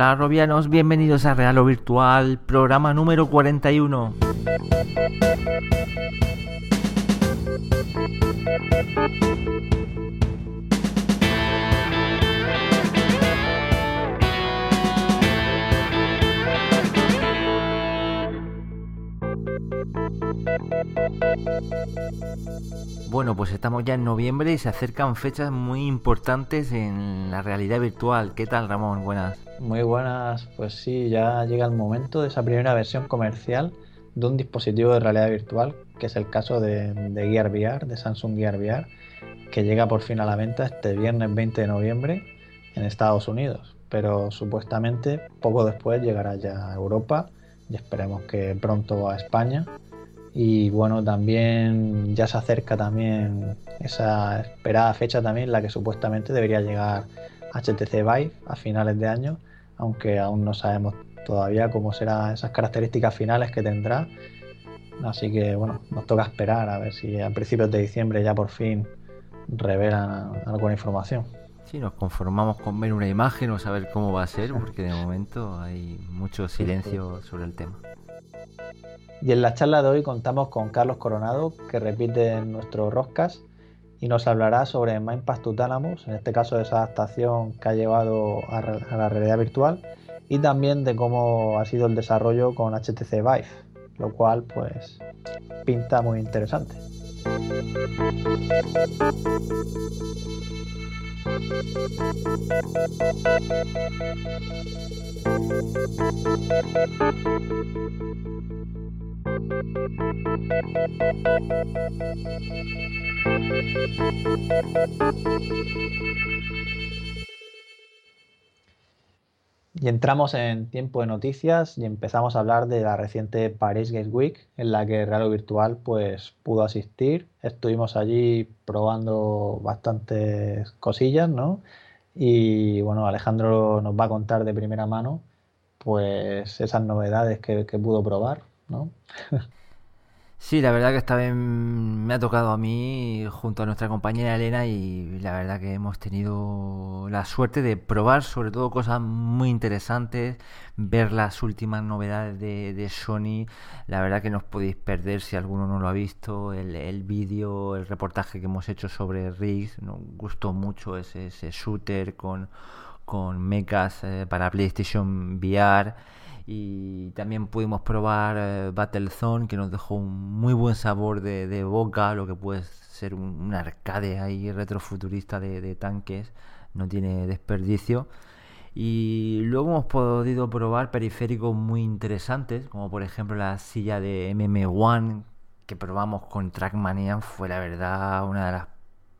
Hola Robianos, bienvenidos a Real o Virtual, programa número 41. Bueno, pues estamos ya en noviembre y se acercan fechas muy importantes en la realidad virtual. ¿Qué tal, Ramón? Buenas. Muy buenas, pues sí, ya llega el momento de esa primera versión comercial de un dispositivo de realidad virtual, que es el caso de, Gear VR, de Samsung Gear VR, que llega por fin a la venta este viernes 20 de noviembre en Estados Unidos. Pero supuestamente poco después llegará ya a Europa y esperemos que pronto a España y bueno, también ya se acerca también esa esperada fecha también, la que supuestamente debería llegar HTC Vive a finales de año, aunque aún no sabemos todavía cómo serán esas características finales que tendrá. Así que bueno, nos toca esperar a ver si a principios de diciembre ya por fin revelan alguna información. Sí, nos conformamos con ver una imagen o saber cómo va a ser, porque de momento hay mucho silencio sobre el tema. Y en la charla de hoy contamos con Carlos Coronado, que repite nuestro Roscas y nos hablará sobre Mindpass to Thalamus, en este caso de esa adaptación que ha llevado a, la realidad virtual, y también de cómo ha sido el desarrollo con HTC Vive, lo cual pues pinta muy interesante. Y entramos en tiempo de noticias y empezamos a hablar de la reciente Paris Games Week, en la que Real Virtual pues, pudo asistir. Estuvimos allí probando bastantes cosillas, ¿no? Y bueno, Alejandro nos va a contar de primera mano pues esas novedades que, que pudo probar, ¿no? Sí, la verdad que esta vez me ha tocado a mí junto a nuestra compañera Elena y la verdad que hemos tenido la suerte de probar sobre todo cosas muy interesantes, ver las últimas novedades de, Sony, la verdad que no os podéis perder si alguno no lo ha visto, el, vídeo, el reportaje que hemos hecho sobre Riggs, nos gustó mucho ese, shooter con, con mechas eh, para PlayStation VR y también pudimos probar eh, Battlezone que nos dejó un muy buen sabor de, boca, lo que puede ser un, arcade ahí retrofuturista de, tanques, no tiene desperdicio. Y luego hemos podido probar periféricos muy interesantes, como por ejemplo la silla de MM1 que probamos con Trackmania, fue la verdad una de las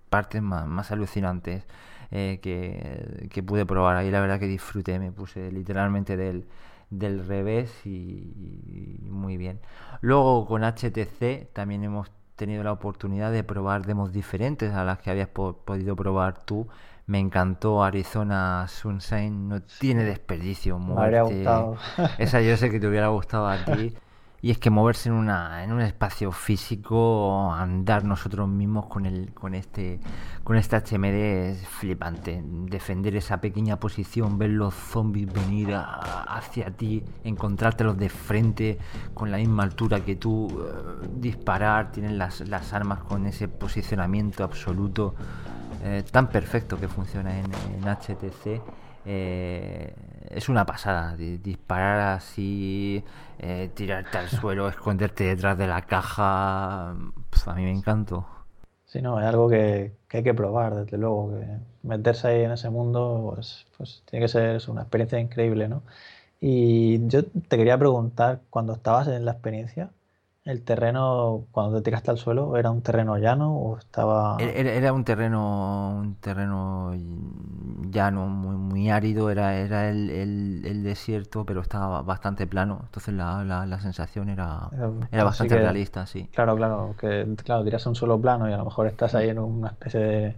partes más, alucinantes eh, que, que pude probar. Ahí la verdad que disfruté, me puse literalmente del del revés y, muy bien. Luego con HTC también hemos tenido la oportunidad de probar demos diferentes a las que habías podido probar tú. Me encantó Arizona Sunshine, no tiene desperdicio. Me habría gustado. Esa yo sé que te hubiera gustado a ti. Y es que moverse en, una, en un espacio físico, andar nosotros mismos con, el, con, este, con este HMD es flipante. Defender esa pequeña posición, ver los zombies venir hacia ti, encontrártelos de frente con la misma altura que tú, eh, disparar, tienen las, las, armas con ese posicionamiento absoluto eh, tan perfecto que funciona en, en HTC. Eh, es una pasada disparar así, eh, tirarte al suelo, esconderte detrás de la caja. a mí me encantó. Sí, no, es algo que, hay que probar, desde luego. Que meterse ahí en ese mundo, pues, pues tiene que ser una experiencia increíble, ¿no? Y yo te quería preguntar, cuando estabas en la experiencia, ¿El terreno, cuando te tiraste al suelo, era un terreno llano o estaba...? Era, un terreno un terreno llano, muy, muy árido, era, era el, el, desierto, pero estaba bastante plano. Entonces la, la, sensación era, era, bastante realista, sí. Claro, claro, que claro, tiras un suelo plano y a lo mejor estás ahí en una especie de...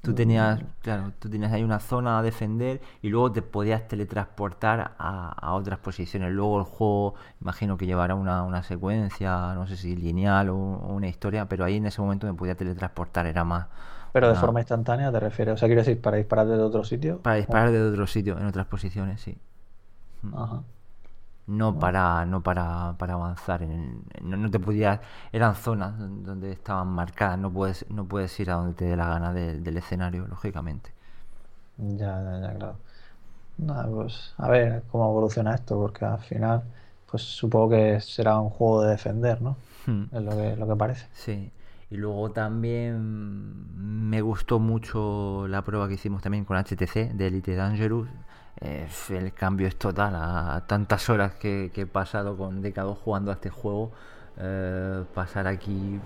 Mm. Tú tenías, claro, tú tenías ahí una zona a defender y luego te podías teletransportar a, otras posiciones. Luego el juego, imagino que llevará una, secuencia, no sé si lineal o, una historia, pero ahí en ese momento me podía teletransportar, era más... Pero de forma instantánea te refieres, o sea, quiero decir, para disparar desde otro sitio. Para disparar desde otro sitio, en otras posiciones, sí. Ajá no para no para, para avanzar en, no, te podías eran zonas donde estaban marcadas no puedes no puedes ir a donde te dé la gana del escenario lógicamente. Ya ya ya claro. Pues a ver cómo evoluciona esto porque al final pues supongo que será un juego de defender no hmm. es lo que lo que parece. Sí. Y luego también me gustó mucho la prueba que hicimos también con HTC de Elite Dangerous eh, el cambio es total a tantas horas que, he pasado con décadas jugando a este juego. Eh, pasar aquí,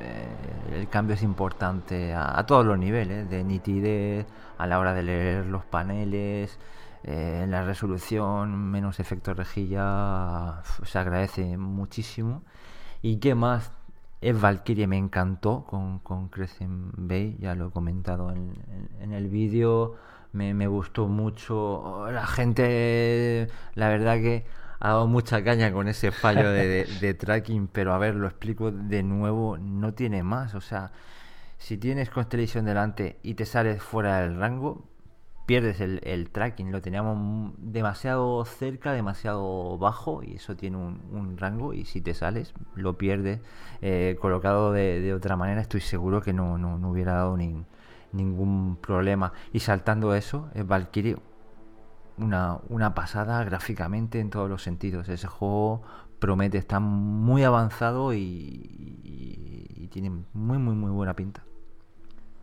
eh, el cambio es importante a, todos los niveles, de nitidez, a la hora de leer los paneles, en la resolución, menos efecto rejilla, se agradece muchísimo. ¿Y qué más? Es Valkyrie me encantó con, Crescent Bay, ya lo he comentado en, en el vídeo me, me gustó mucho. La gente, la verdad que ha dado mucha caña con ese fallo de, tracking, pero a ver, lo explico de nuevo, no tiene más. O sea, si tienes Constellation delante y te sales fuera del rango, pierdes el, tracking. Lo teníamos demasiado cerca, demasiado bajo, y eso tiene un, rango, y si te sales, lo pierdes. Eh, colocado de, de, otra manera, estoy seguro que no, no, no hubiera dado ni ningún problema. Y saltando eso, es Valkyrie una, una pasada gráficamente en todos los sentidos. Ese juego promete, está muy avanzado y, tiene muy, muy, muy buena pinta.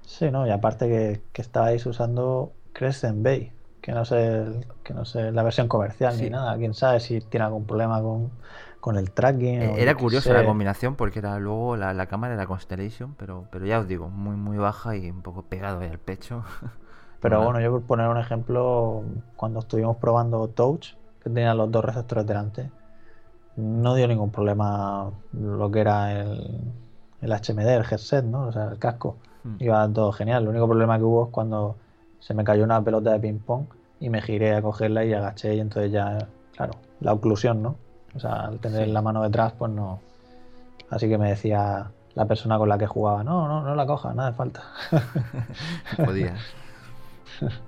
Sí, ¿no? Y aparte que, que estabais usando Crescent Bay, que no sé, que no sé la versión comercial ni nada. Quién sabe si tiene algún problema con, con el tracking. Eh, era curiosa la combinación porque era luego la, cámara era Constellation, pero, pero ya os digo, muy muy baja y un poco pegado al pecho. Pero bueno, yo por poner un ejemplo, cuando estuvimos probando Touch, que tenía los dos receptores delante, no dio ningún problema lo que era el, el HMD, el headset, ¿no? O sea, el casco. Hmm. Iba todo genial. El único problema que hubo es cuando se me cayó una pelota de ping pong y me giré a cogerla y agaché y entonces ya, claro, la oclusión, ¿no? O sea, al tener la mano detrás, pues no. Así que me decía la persona con la que jugaba, no, no, no la coja, nada de falta. Podía.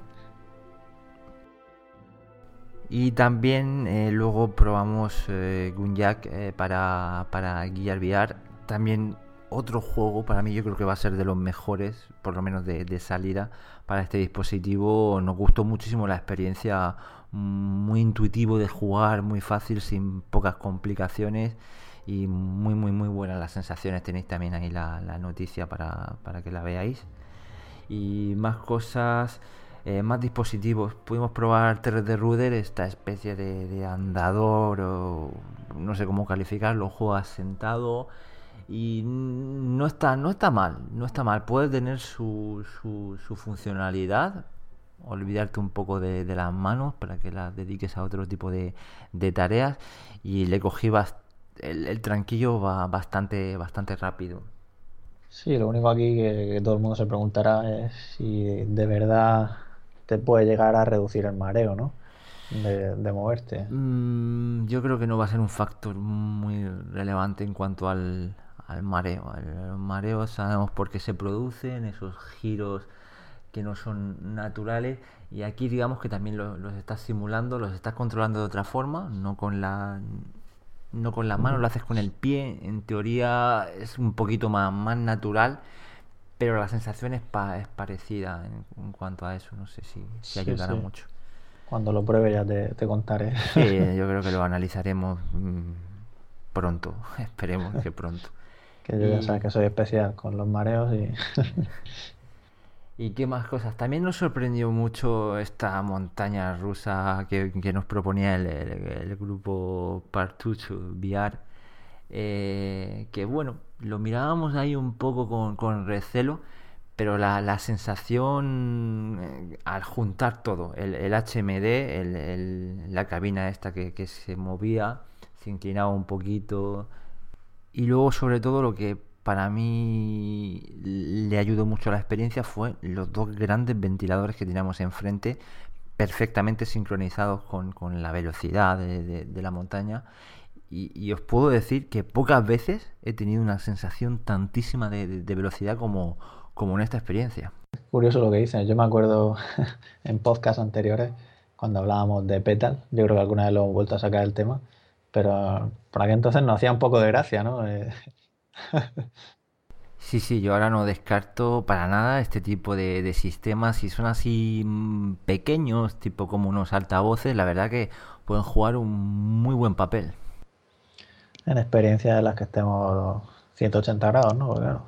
y también eh, luego probamos eh, Gunjak eh, para, para guiar VR. También otro juego para mí yo creo que va a ser de los mejores, por lo menos de, de salida para este dispositivo. Nos gustó muchísimo la experiencia muy intuitivo de jugar, muy fácil, sin pocas complicaciones y muy muy muy buenas las sensaciones. Tenéis también ahí la, noticia para, que la veáis. Y más cosas, eh, más dispositivos. Pudimos probar 3D Ruder, esta especie de, andador o no sé cómo calificarlo, juego sentado y no está, no está mal, no está mal. Puede tener su, su funcionalidad, olvidarte un poco de, las manos para que las dediques a otro tipo de, tareas y le cogí el, tranquillo va bastante, bastante rápido. Sí, lo único aquí que, todo el mundo se preguntará es si de verdad te puede llegar a reducir el mareo, ¿no? De, moverte. Mm, yo creo que no va a ser un factor muy relevante en cuanto al, al mareo. El mareo sabemos por qué se producen esos giros que no son naturales y aquí digamos que también los, estás simulando, los estás controlando de otra forma, no con la no con la mano, lo haces con el pie, en teoría es un poquito más, más natural, pero la sensación es, es parecida en, cuanto a eso, no sé si, si ayudará mucho. Cuando lo pruebe ya te, te contaré. Sí, yo creo que lo analizaremos mm, pronto, esperemos que pronto. que yo ya sabes que soy especial con los mareos y ¿Y qué más cosas? También nos sorprendió mucho esta montaña rusa que, nos proponía el, grupo Partucho VR. Eh, que bueno, lo mirábamos ahí un poco con, recelo, pero la, sensación eh, al juntar todo, el, HMD, la cabina esta que, que se movía, se inclinaba un poquito, y luego sobre todo lo que para mí le ayudó mucho la experiencia fue los dos grandes ventiladores que teníamos enfrente, perfectamente sincronizados con, la velocidad de, la montaña. Y, os puedo decir que pocas veces he tenido una sensación tantísima de, velocidad como, como en esta experiencia. Curioso lo que dices. Yo me acuerdo en podcasts anteriores cuando hablábamos de Petal. Yo creo que alguna vez lo hemos vuelto a sacar el tema. Pero por aquel entonces nos hacía un poco de gracia, ¿no? Sí, sí, yo ahora no descarto para nada este tipo de, sistemas. Si son así mm, pequeños, tipo como unos altavoces, la verdad que pueden jugar un muy buen papel. En experiencias en las que estemos 180 grados, ¿no?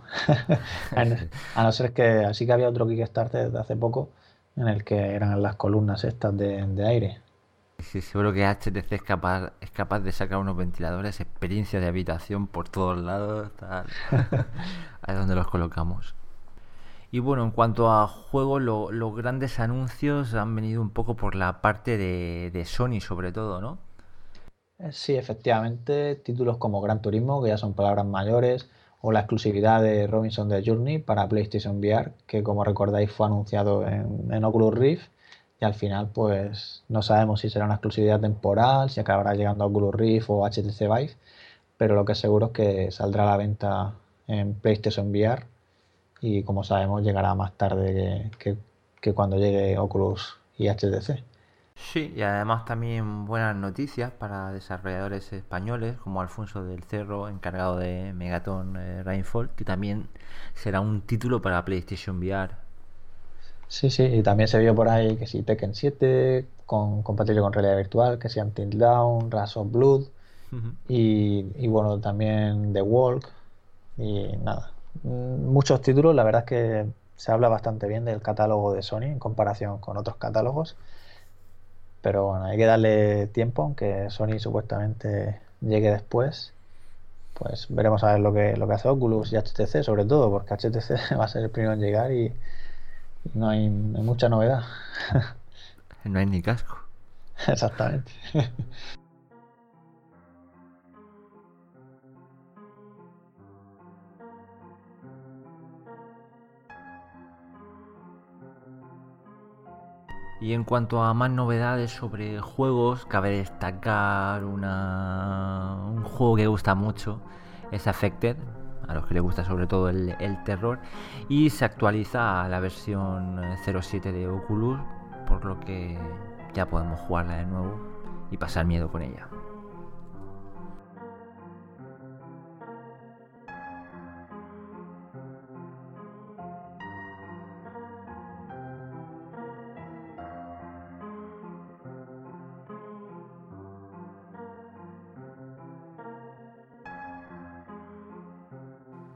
a no ser que así que había otro Kickstarter de hace poco en el que eran las columnas estas de aire. Sí, seguro que HTC es capaz, es capaz de sacar unos ventiladores, experiencia de habitación por todos lados, tal. Ahí es donde los colocamos. Y bueno, en cuanto a juegos, los grandes anuncios han venido un poco por la parte de, de, Sony, sobre todo, ¿no? Eh, sí, efectivamente, títulos como Gran Turismo, que ya son palabras mayores, o la exclusividad de Robinson de Journey para PlayStation VR, que como recordáis fue anunciado en, en Oculus Rift y al final pues no sabemos si será una exclusividad temporal, si acabará llegando a Oculus Rift o HTC Vive, pero lo que seguro es que saldrá a la venta en PlayStation VR y como sabemos llegará más tarde que, que cuando llegue Oculus y HTC. Sí, y además también buenas noticias para desarrolladores españoles como Alfonso del Cerro, encargado de Megaton eh, Rainfall, que también será un título para PlayStation VR Sí, sí, y también se vio por ahí que si Tekken 7 con, compatible con realidad virtual, que si Until Down, Ras of Blood y, bueno, también The Walk y nada. Mm, muchos títulos, la verdad es que se habla bastante bien del catálogo de Sony en comparación con otros catálogos, pero bueno, hay que darle tiempo, aunque Sony supuestamente llegue después. Pues veremos a ver lo que, lo que hace Oculus y HTC, sobre todo, porque HTC va a ser el primero en llegar y, no hay, mucha novedad. no hay ni casco. Exactamente. Y en cuanto a más novedades sobre juegos, cabe destacar una, un juego que gusta mucho, es Affected, a los que les gusta sobre todo el, terror, y se actualiza a la versión 07 de Oculus, por lo que ya podemos jugarla de nuevo y pasar miedo con ella.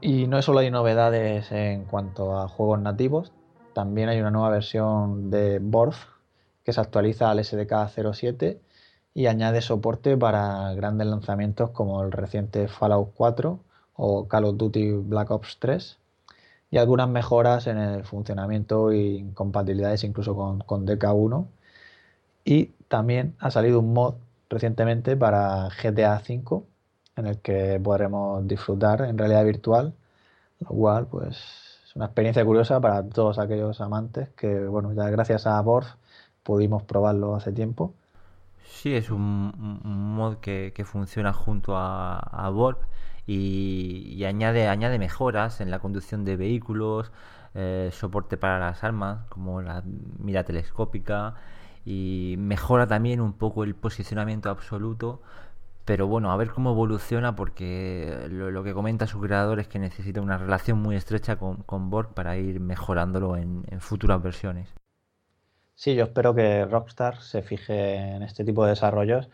Y no solo hay novedades en cuanto a juegos nativos, también hay una nueva versión de Borf que se actualiza al SDK 07 y añade soporte para grandes lanzamientos como el reciente Fallout 4 o Call of Duty Black Ops 3 y algunas mejoras en el funcionamiento y compatibilidades incluso con, con DK1 y también ha salido un mod recientemente para GTA V en el que podremos disfrutar en realidad virtual, lo cual pues es una experiencia curiosa para todos aquellos amantes que bueno, ya gracias a Borf pudimos probarlo hace tiempo. Sí, es un, mod que, funciona junto a, a y, añade, añade mejoras en la conducción de vehículos, eh, soporte para las armas como la mira telescópica y mejora también un poco el posicionamiento absoluto pero bueno, a ver cómo evoluciona porque lo, que comenta su creador es que necesita una relación muy estrecha con, Borg para ir mejorándolo en, futuras versiones. Sí, yo espero que Rockstar se fije en este tipo de desarrollos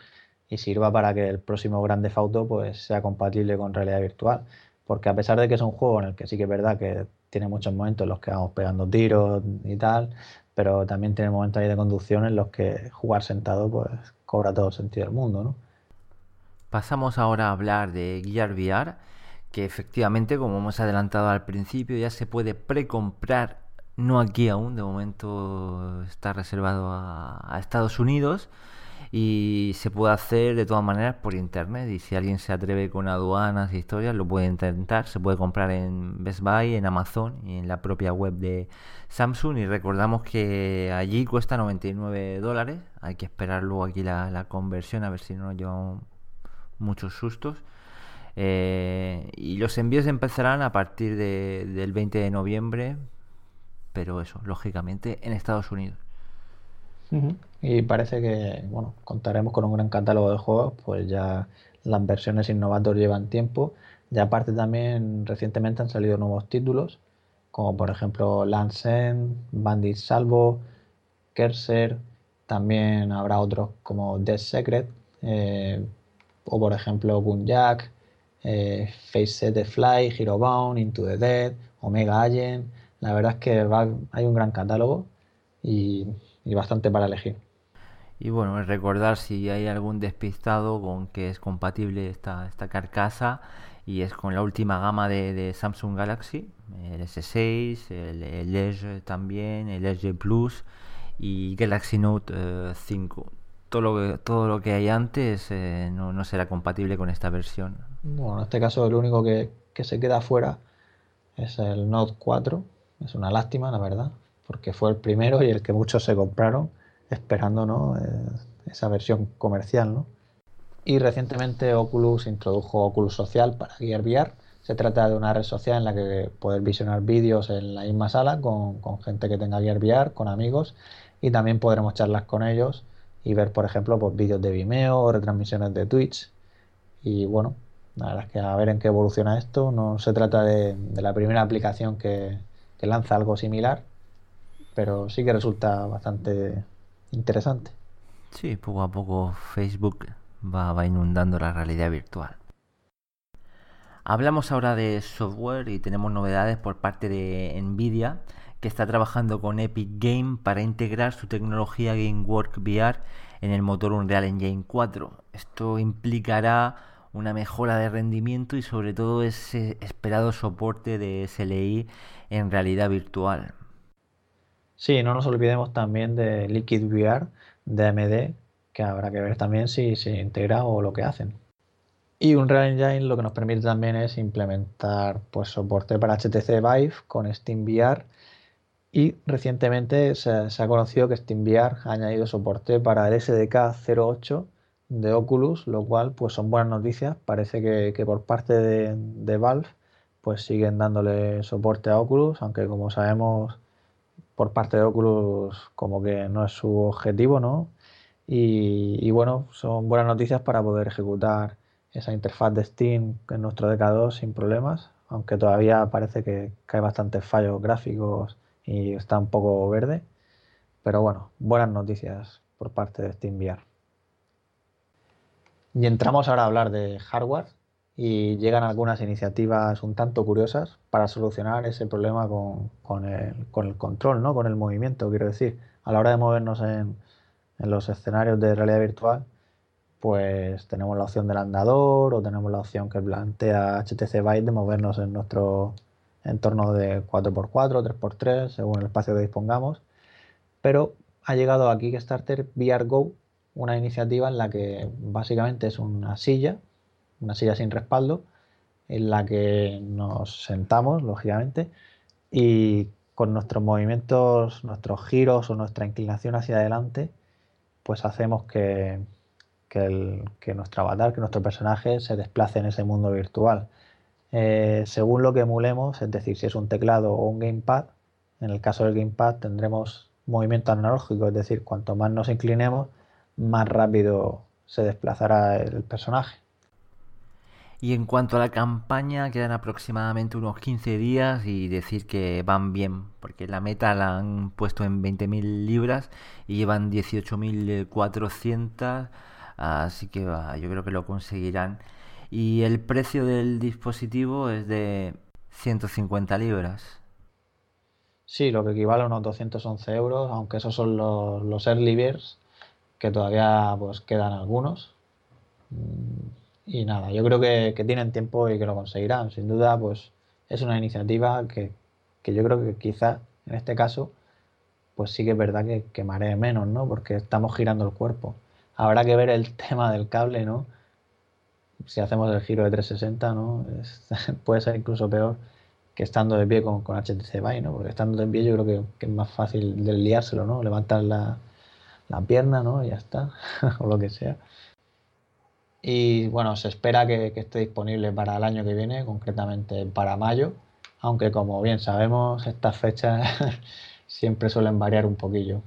y sirva para que el próximo Grande Auto pues, sea compatible con realidad virtual. Porque a pesar de que es un juego en el que sí que es verdad que tiene muchos momentos en los que vamos pegando tiros y tal, pero también tiene momentos ahí de conducción en los que jugar sentado pues cobra todo el sentido del mundo, ¿no? Pasamos ahora a hablar de Gear VR, que efectivamente, como hemos adelantado al principio, ya se puede precomprar, no aquí aún, de momento está reservado a, Estados Unidos. y se puede hacer de todas maneras por internet y si alguien se atreve con aduanas y historias lo puede intentar, se puede comprar en Best Buy, en Amazon y en la propia web de Samsung y recordamos que allí cuesta 99 dólares, hay que esperar luego aquí la, conversión a ver si no nos llevamos muchos sustos. Eh, y los envíos empezarán a partir del 20 de noviembre, pero eso, lógicamente, en Estados Unidos. Y parece que, bueno, contaremos con un gran catálogo de juegos, pues ya las versiones Innovator llevan tiempo. Y aparte también recientemente han salido nuevos títulos, como por ejemplo End, Bandit Salvo, Kerser, también habrá otros como Dead Secret, eh, o por ejemplo Gunjack, eh, Face Set Fly, Hero Bound, Into the Dead, Omega Agent. La verdad es que hay un gran catálogo y bastante para elegir. Y bueno, recordar si hay algún despistado con que es compatible esta, esta carcasa y es con la última gama de, Samsung Galaxy, el S6, el, Edge también, el Edge Plus y Galaxy Note 5. Todo lo que, todo lo que hay antes eh, no, será compatible con esta versión. Bueno, en este caso el único que, que se queda fuera es el Note 4. Es una lástima, la verdad, porque fue el primero y el que muchos se compraron esperando ¿no? Eh, esa versión comercial. ¿no? Y recientemente Oculus introdujo Oculus Social para Gear VR. Se trata de una red social en la que poder visionar vídeos en la misma sala con, gente que tenga Gear VR, con amigos, y también podremos charlar con ellos y ver, por ejemplo, pues, vídeos de Vimeo o retransmisiones de Twitch. Y bueno, la verdad es que a ver en qué evoluciona esto. No se trata de, la primera aplicación que, que lanza algo similar, pero sí que resulta bastante interesante. Sí, poco a poco Facebook va, inundando la realidad virtual. Hablamos ahora de software y tenemos novedades por parte de Nvidia que está trabajando con Epic Game para integrar su tecnología GameWork VR en el motor Unreal Engine 4. Esto implicará una mejora de rendimiento y sobre todo ese esperado soporte de SLI en realidad virtual. Sí, no nos olvidemos también de Liquid VR de AMD, que habrá que ver también si se integra o lo que hacen. Y Unreal Engine lo que nos permite también es implementar pues, soporte para HTC Vive con SteamVR y recientemente se, ha conocido que SteamVR ha añadido soporte para el SDK 08 de Oculus, lo cual pues son buenas noticias. Parece que, por parte de, Valve pues siguen dándole soporte a Oculus, aunque como sabemos por parte de Oculus como que no es su objetivo, ¿no? Y, bueno, son buenas noticias para poder ejecutar esa interfaz de Steam en nuestro DK2 sin problemas, aunque todavía parece que, hay bastantes fallos gráficos y está un poco verde. Pero bueno, buenas noticias por parte de SteamVR. Y entramos ahora a hablar de hardware y llegan algunas iniciativas un tanto curiosas para solucionar ese problema con, el, control, ¿no? con el movimiento, quiero decir. A la hora de movernos en, los escenarios de realidad virtual, pues tenemos la opción del andador o tenemos la opción que plantea HTC Vive de movernos en nuestro entorno de 4x4, 3x3, según el espacio que dispongamos. Pero ha llegado aquí Kickstarter VR Go, una iniciativa en la que básicamente es una silla una silla sin respaldo, en la que nos sentamos, lógicamente, y con nuestros movimientos, nuestros giros o nuestra inclinación hacia adelante, pues hacemos que, que, nuestro avatar, que nuestro personaje se desplace en ese mundo virtual. Eh, según lo que emulemos, es decir, si es un teclado o un gamepad, en el caso del gamepad tendremos movimiento analógico, es decir, cuanto más nos inclinemos, más rápido se desplazará el personaje. Y en cuanto a la campaña, quedan aproximadamente unos 15 días y decir que van bien, porque la meta la han puesto en 20.000 libras y llevan 18.400, así que yo creo que lo conseguirán. Y el precio del dispositivo es de 150 libras. Sí, lo que equivale a unos 211 euros, aunque esos son los, los early que todavía pues quedan algunos. Mm, y nada, yo creo que, tienen tiempo y que lo conseguirán. Sin duda, pues es una iniciativa que, yo creo que quizás en este caso, pues sí que es verdad que, que maree menos, ¿no? Porque estamos girando el cuerpo. Habrá que ver el tema del cable, ¿no? Si hacemos el giro de 360, ¿no? puede ser incluso peor que estando de pie con, con HTC Vive, ¿no? Porque estando de pie yo creo que, es más fácil desliárselo, ¿no? Levantar la, la pierna, ¿no? Y ya está, o lo que sea. Y bueno, se espera que, esté disponible para el año que viene, concretamente para mayo, aunque como bien sabemos, estas fechas siempre suelen variar un poquillo.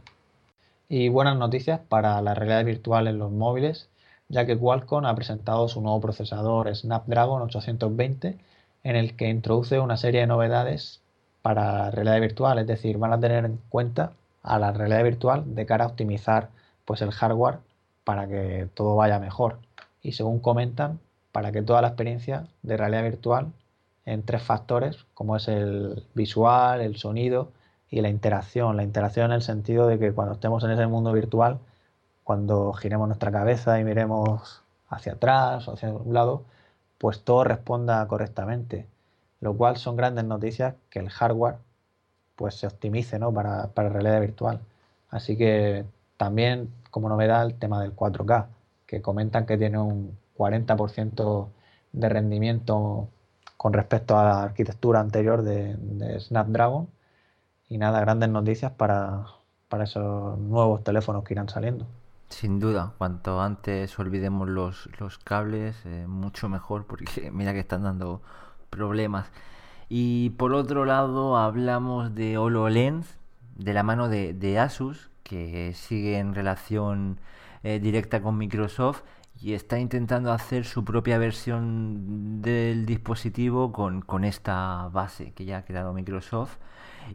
Y buenas noticias para la realidad virtual en los móviles, ya que Qualcomm ha presentado su nuevo procesador Snapdragon 820, en el que introduce una serie de novedades para realidad virtual, es decir, van a tener en cuenta a la realidad virtual de cara a optimizar pues el hardware para que todo vaya mejor y según comentan, para que toda la experiencia de realidad virtual en tres factores, como es el visual, el sonido y la interacción. La interacción en el sentido de que cuando estemos en ese mundo virtual, cuando giremos nuestra cabeza y miremos hacia atrás o hacia un lado, pues todo responda correctamente. Lo cual son grandes noticias que el hardware pues se optimice ¿no? para, para realidad virtual. Así que también como novedad el tema del 4K que comentan que tiene un 40% de rendimiento con respecto a la arquitectura anterior de, Snapdragon. Y nada, grandes noticias para, esos nuevos teléfonos que irán saliendo. Sin duda, cuanto antes olvidemos los, cables, eh, mucho mejor, porque mira que están dando problemas. Y por otro lado, hablamos de HoloLens, de la mano de, de Asus, que sigue en relación eh, directa con Microsoft y está intentando hacer su propia versión del dispositivo con, con, esta base que ya ha creado Microsoft.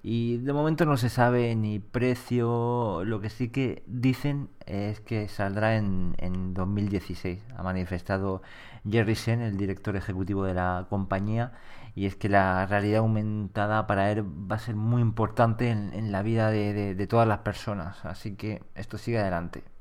Y de momento no se sabe ni precio, lo que sí que dicen es que saldrá en, en 2016. Ha manifestado Jerry Sen, el director ejecutivo de la compañía, y es que la realidad aumentada para él va a ser muy importante en, la vida de, de todas las personas. Así que esto sigue adelante.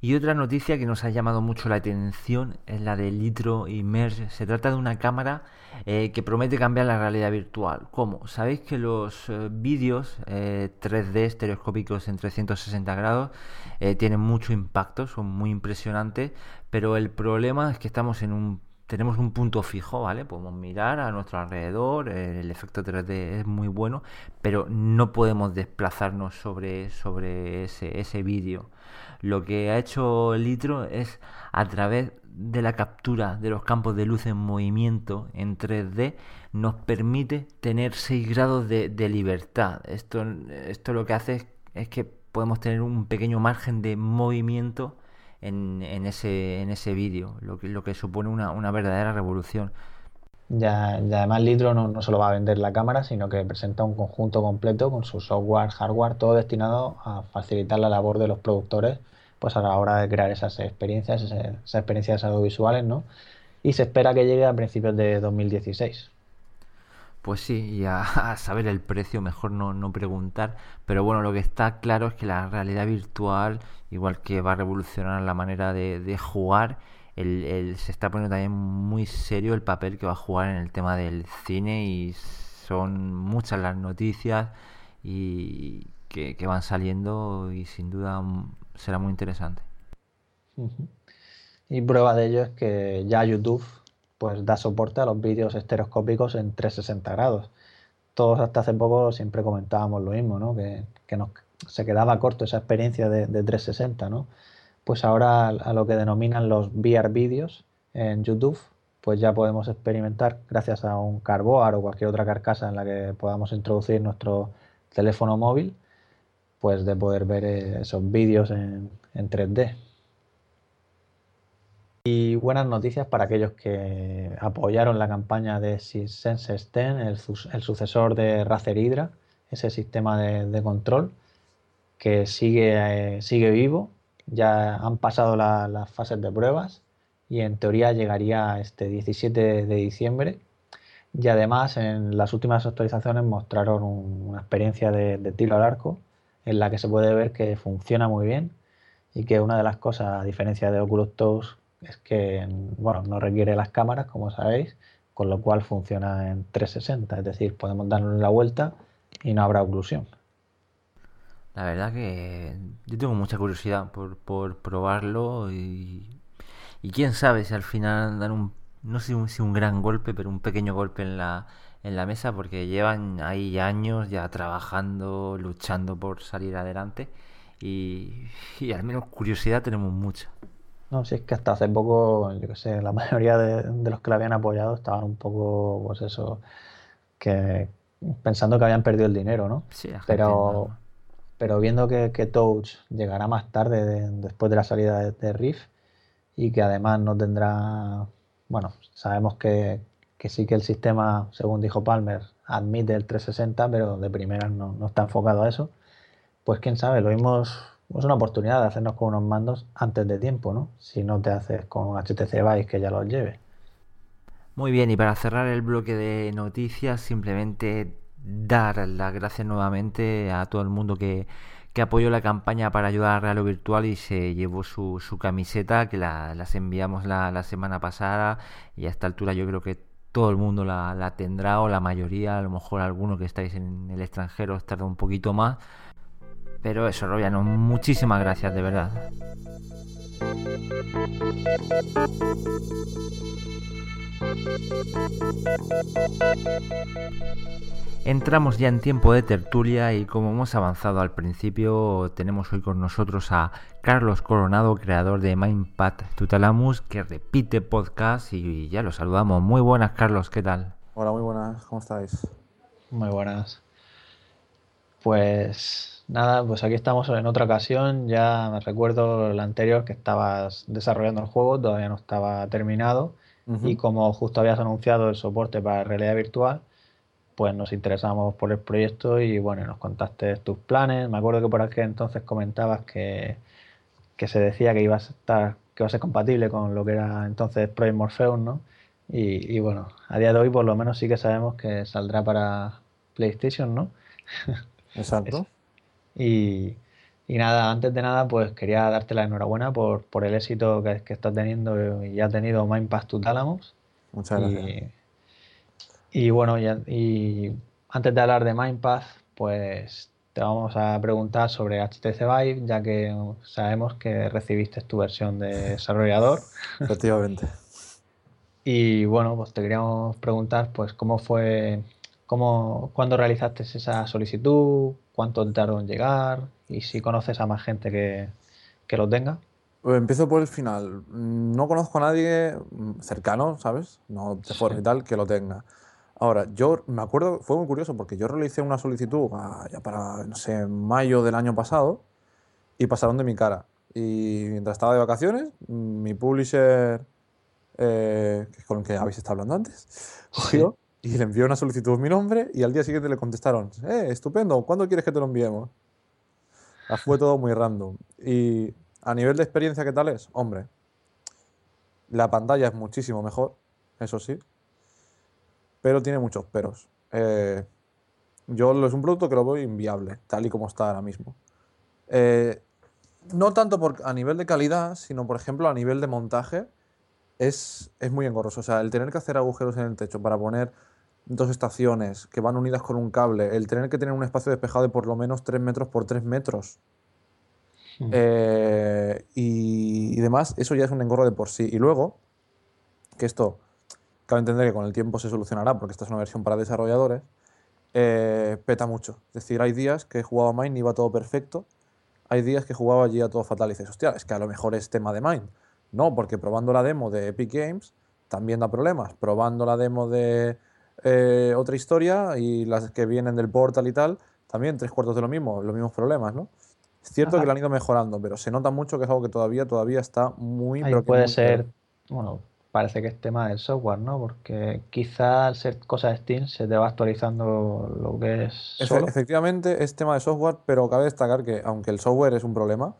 Y otra noticia que nos ha llamado mucho la atención es la de Litro Immerse. Se trata de una cámara eh, que promete cambiar la realidad virtual. ¿Cómo? Sabéis que los eh, vídeos 3D eh, estereoscópicos en 360 grados tienen mucho impacto, son muy impresionantes, pero el problema es que estamos en un tenemos un punto fijo, ¿vale? Podemos mirar a nuestro alrededor, el efecto 3D es muy bueno, pero no podemos desplazarnos sobre, sobre ese, ese vídeo. Lo que ha hecho Litro es a través de la captura de los campos de luz en movimiento en 3D nos permite tener 6 grados de, libertad. Esto, esto lo que hace es, que podemos tener un pequeño margen de movimiento en, en ese, en ese vídeo, lo que, lo que supone una, una verdadera revolución. Ya, además Litro no, solo va a vender la cámara, sino que presenta un conjunto completo con su software, hardware, todo destinado a facilitar la labor de los productores pues a la hora de crear esas experiencias, esas, experiencias audiovisuales, ¿no? Y se espera que llegue a principios de 2016. Pues sí, y a, saber el precio mejor no, no, preguntar, pero bueno, lo que está claro es que la realidad virtual, igual que va a revolucionar la manera de jugar, se está poniendo también muy serio el papel que va a jugar en el tema del cine y son muchas las noticias y que, que van saliendo y sin duda será muy interesante. Y prueba de ello es que ya YouTube pues da soporte a los vídeos estereoscópicos en 360 grados. Todos hasta hace poco siempre comentábamos lo mismo, ¿no? Que, nos, se quedaba corto esa experiencia de, 360, ¿no? Pues ahora a lo que denominan los VR vídeos en YouTube, pues ya podemos experimentar gracias a un carboard o cualquier otra carcasa en la que podamos introducir nuestro teléfono móvil pues de poder ver eh, esos vídeos en, 3D. Y buenas noticias para aquellos que apoyaron la campaña de Sense 10, el, sucesor de Razer Hydra, ese sistema de, control que sigue, eh, sigue vivo. Ya han pasado las fases de pruebas y en teoría llegaría este 17 de diciembre. Y además en las últimas actualizaciones mostraron una experiencia de tiro al arco en la que se puede ver que funciona muy bien y que una de las cosas, a diferencia de Oculus Touch, es que bueno, no requiere las cámaras, como sabéis, con lo cual funciona en 360, es decir, podemos darle la vuelta y no habrá oclusión. La verdad que yo tengo mucha curiosidad por, por probarlo y, y quién sabe si al final dan un, no sé si un gran golpe, pero un pequeño golpe en la, en la mesa porque llevan ahí años ya trabajando, luchando por salir adelante y, y al menos curiosidad tenemos mucha. No, si es que hasta hace poco, yo qué sé, la mayoría de, de los que la habían apoyado estaban un poco, pues eso, que pensando que habían perdido el dinero, ¿no? Sí, la gente Pero, no- pero viendo que, Touch llegará más tarde, de- después de la salida de, de Rift, y que además no tendrá, bueno, sabemos que, que sí que el sistema, según dijo Palmer, admite el 360, pero de primeras no, no está enfocado a eso, pues quién sabe, lo vimos, es una oportunidad de hacernos con unos mandos antes de tiempo, ¿no? Si no te haces con un HTC Vive que ya los lleve. Muy bien, y para cerrar el bloque de noticias, simplemente dar las gracias nuevamente a todo el mundo que, que apoyó la campaña para ayudar a Realo Virtual y se llevó su, su camiseta, que la, las enviamos la, la semana pasada y a esta altura yo creo que todo el mundo la, la tendrá o la mayoría, a lo mejor algunos que estáis en el extranjero os tarda un poquito más. Pero eso, Robiano, muchísimas gracias, de verdad. Entramos ya en tiempo de tertulia y como hemos avanzado al principio, tenemos hoy con nosotros a Carlos Coronado, creador de Mindpad Tutalamus, que repite podcast y ya lo saludamos. Muy buenas, Carlos, ¿qué tal? Hola, muy buenas, ¿cómo estáis? Muy buenas. Pues nada, pues aquí estamos en otra ocasión. Ya me recuerdo la anterior que estabas desarrollando el juego, todavía no estaba terminado. Y como justo habías anunciado el soporte para realidad virtual, pues nos interesamos por el proyecto y bueno, nos contaste tus planes. Me acuerdo que por aquel entonces comentabas que, que se decía que ibas a estar, que iba a ser compatible con lo que era entonces Project Morpheus, ¿no? Y, y bueno, a día de hoy por lo menos sí que sabemos que saldrá para PlayStation, ¿no? Exacto. Y, y nada, antes de nada, pues quería darte la enhorabuena por, por el éxito que, que estás teniendo y ha tenido Mindpass to Thalamus. Muchas gracias. Y, y bueno, ya- y antes de hablar de Mindpath, pues te vamos a preguntar sobre HTC Vive, ya que sabemos que recibiste tu versión de desarrollador. Efectivamente. Y bueno, pues te queríamos preguntar, pues cómo fue, cómo, cuándo realizaste esa solicitud, cuánto tardó en llegar y si conoces a más gente que, que lo tenga. Pues empiezo por el final. No conozco a nadie cercano, ¿sabes? No de Sí. y tal, que lo tenga. Ahora, yo me acuerdo, fue muy curioso porque yo realicé una solicitud ah, ya para, no sé, mayo del año pasado y pasaron de mi cara. Y mientras estaba de vacaciones, mi publisher, eh, que es con el que habéis estado hablando antes, cogió y le envió una solicitud en mi nombre y al día siguiente le contestaron, eh, estupendo, ¿cuándo quieres que te lo enviemos? Fue todo muy random. Y a nivel de experiencia, ¿qué tal es? Hombre, la pantalla es muchísimo mejor, eso sí, pero tiene muchos peros. Eh, yo es un producto que lo veo inviable, tal y como está ahora mismo. Eh, no tanto por, a nivel de calidad, sino por ejemplo a nivel de montaje, es, es muy engorroso. O sea, el tener que hacer agujeros en el techo para poner dos estaciones que van unidas con un cable, el tener que tener un espacio despejado de por lo menos 3 metros por 3 metros, eh, y, y demás, eso ya es un engorro de por sí. Y luego, que esto cabe entender que con el tiempo se solucionará porque esta es una versión para desarrolladores, eh, peta mucho. Es decir, hay días que he jugado a Mind y iba todo perfecto, hay días que jugaba allí a todo fatal y dices, hostia, es que a lo mejor es tema de Mind. No, porque probando la demo de Epic Games también da problemas. Probando la demo de eh, otra historia y las que vienen del portal y tal, también tres cuartos de lo mismo, los mismos problemas, ¿no? Es cierto Ajá. que lo han ido mejorando, pero se nota mucho que es algo que todavía, todavía está muy, Ahí puede muy ser, bueno, parece que es tema del software, ¿no? Porque quizá al ser cosa de Steam se te va actualizando lo que es solo. efectivamente es tema de software, pero cabe destacar que aunque el software es un problema,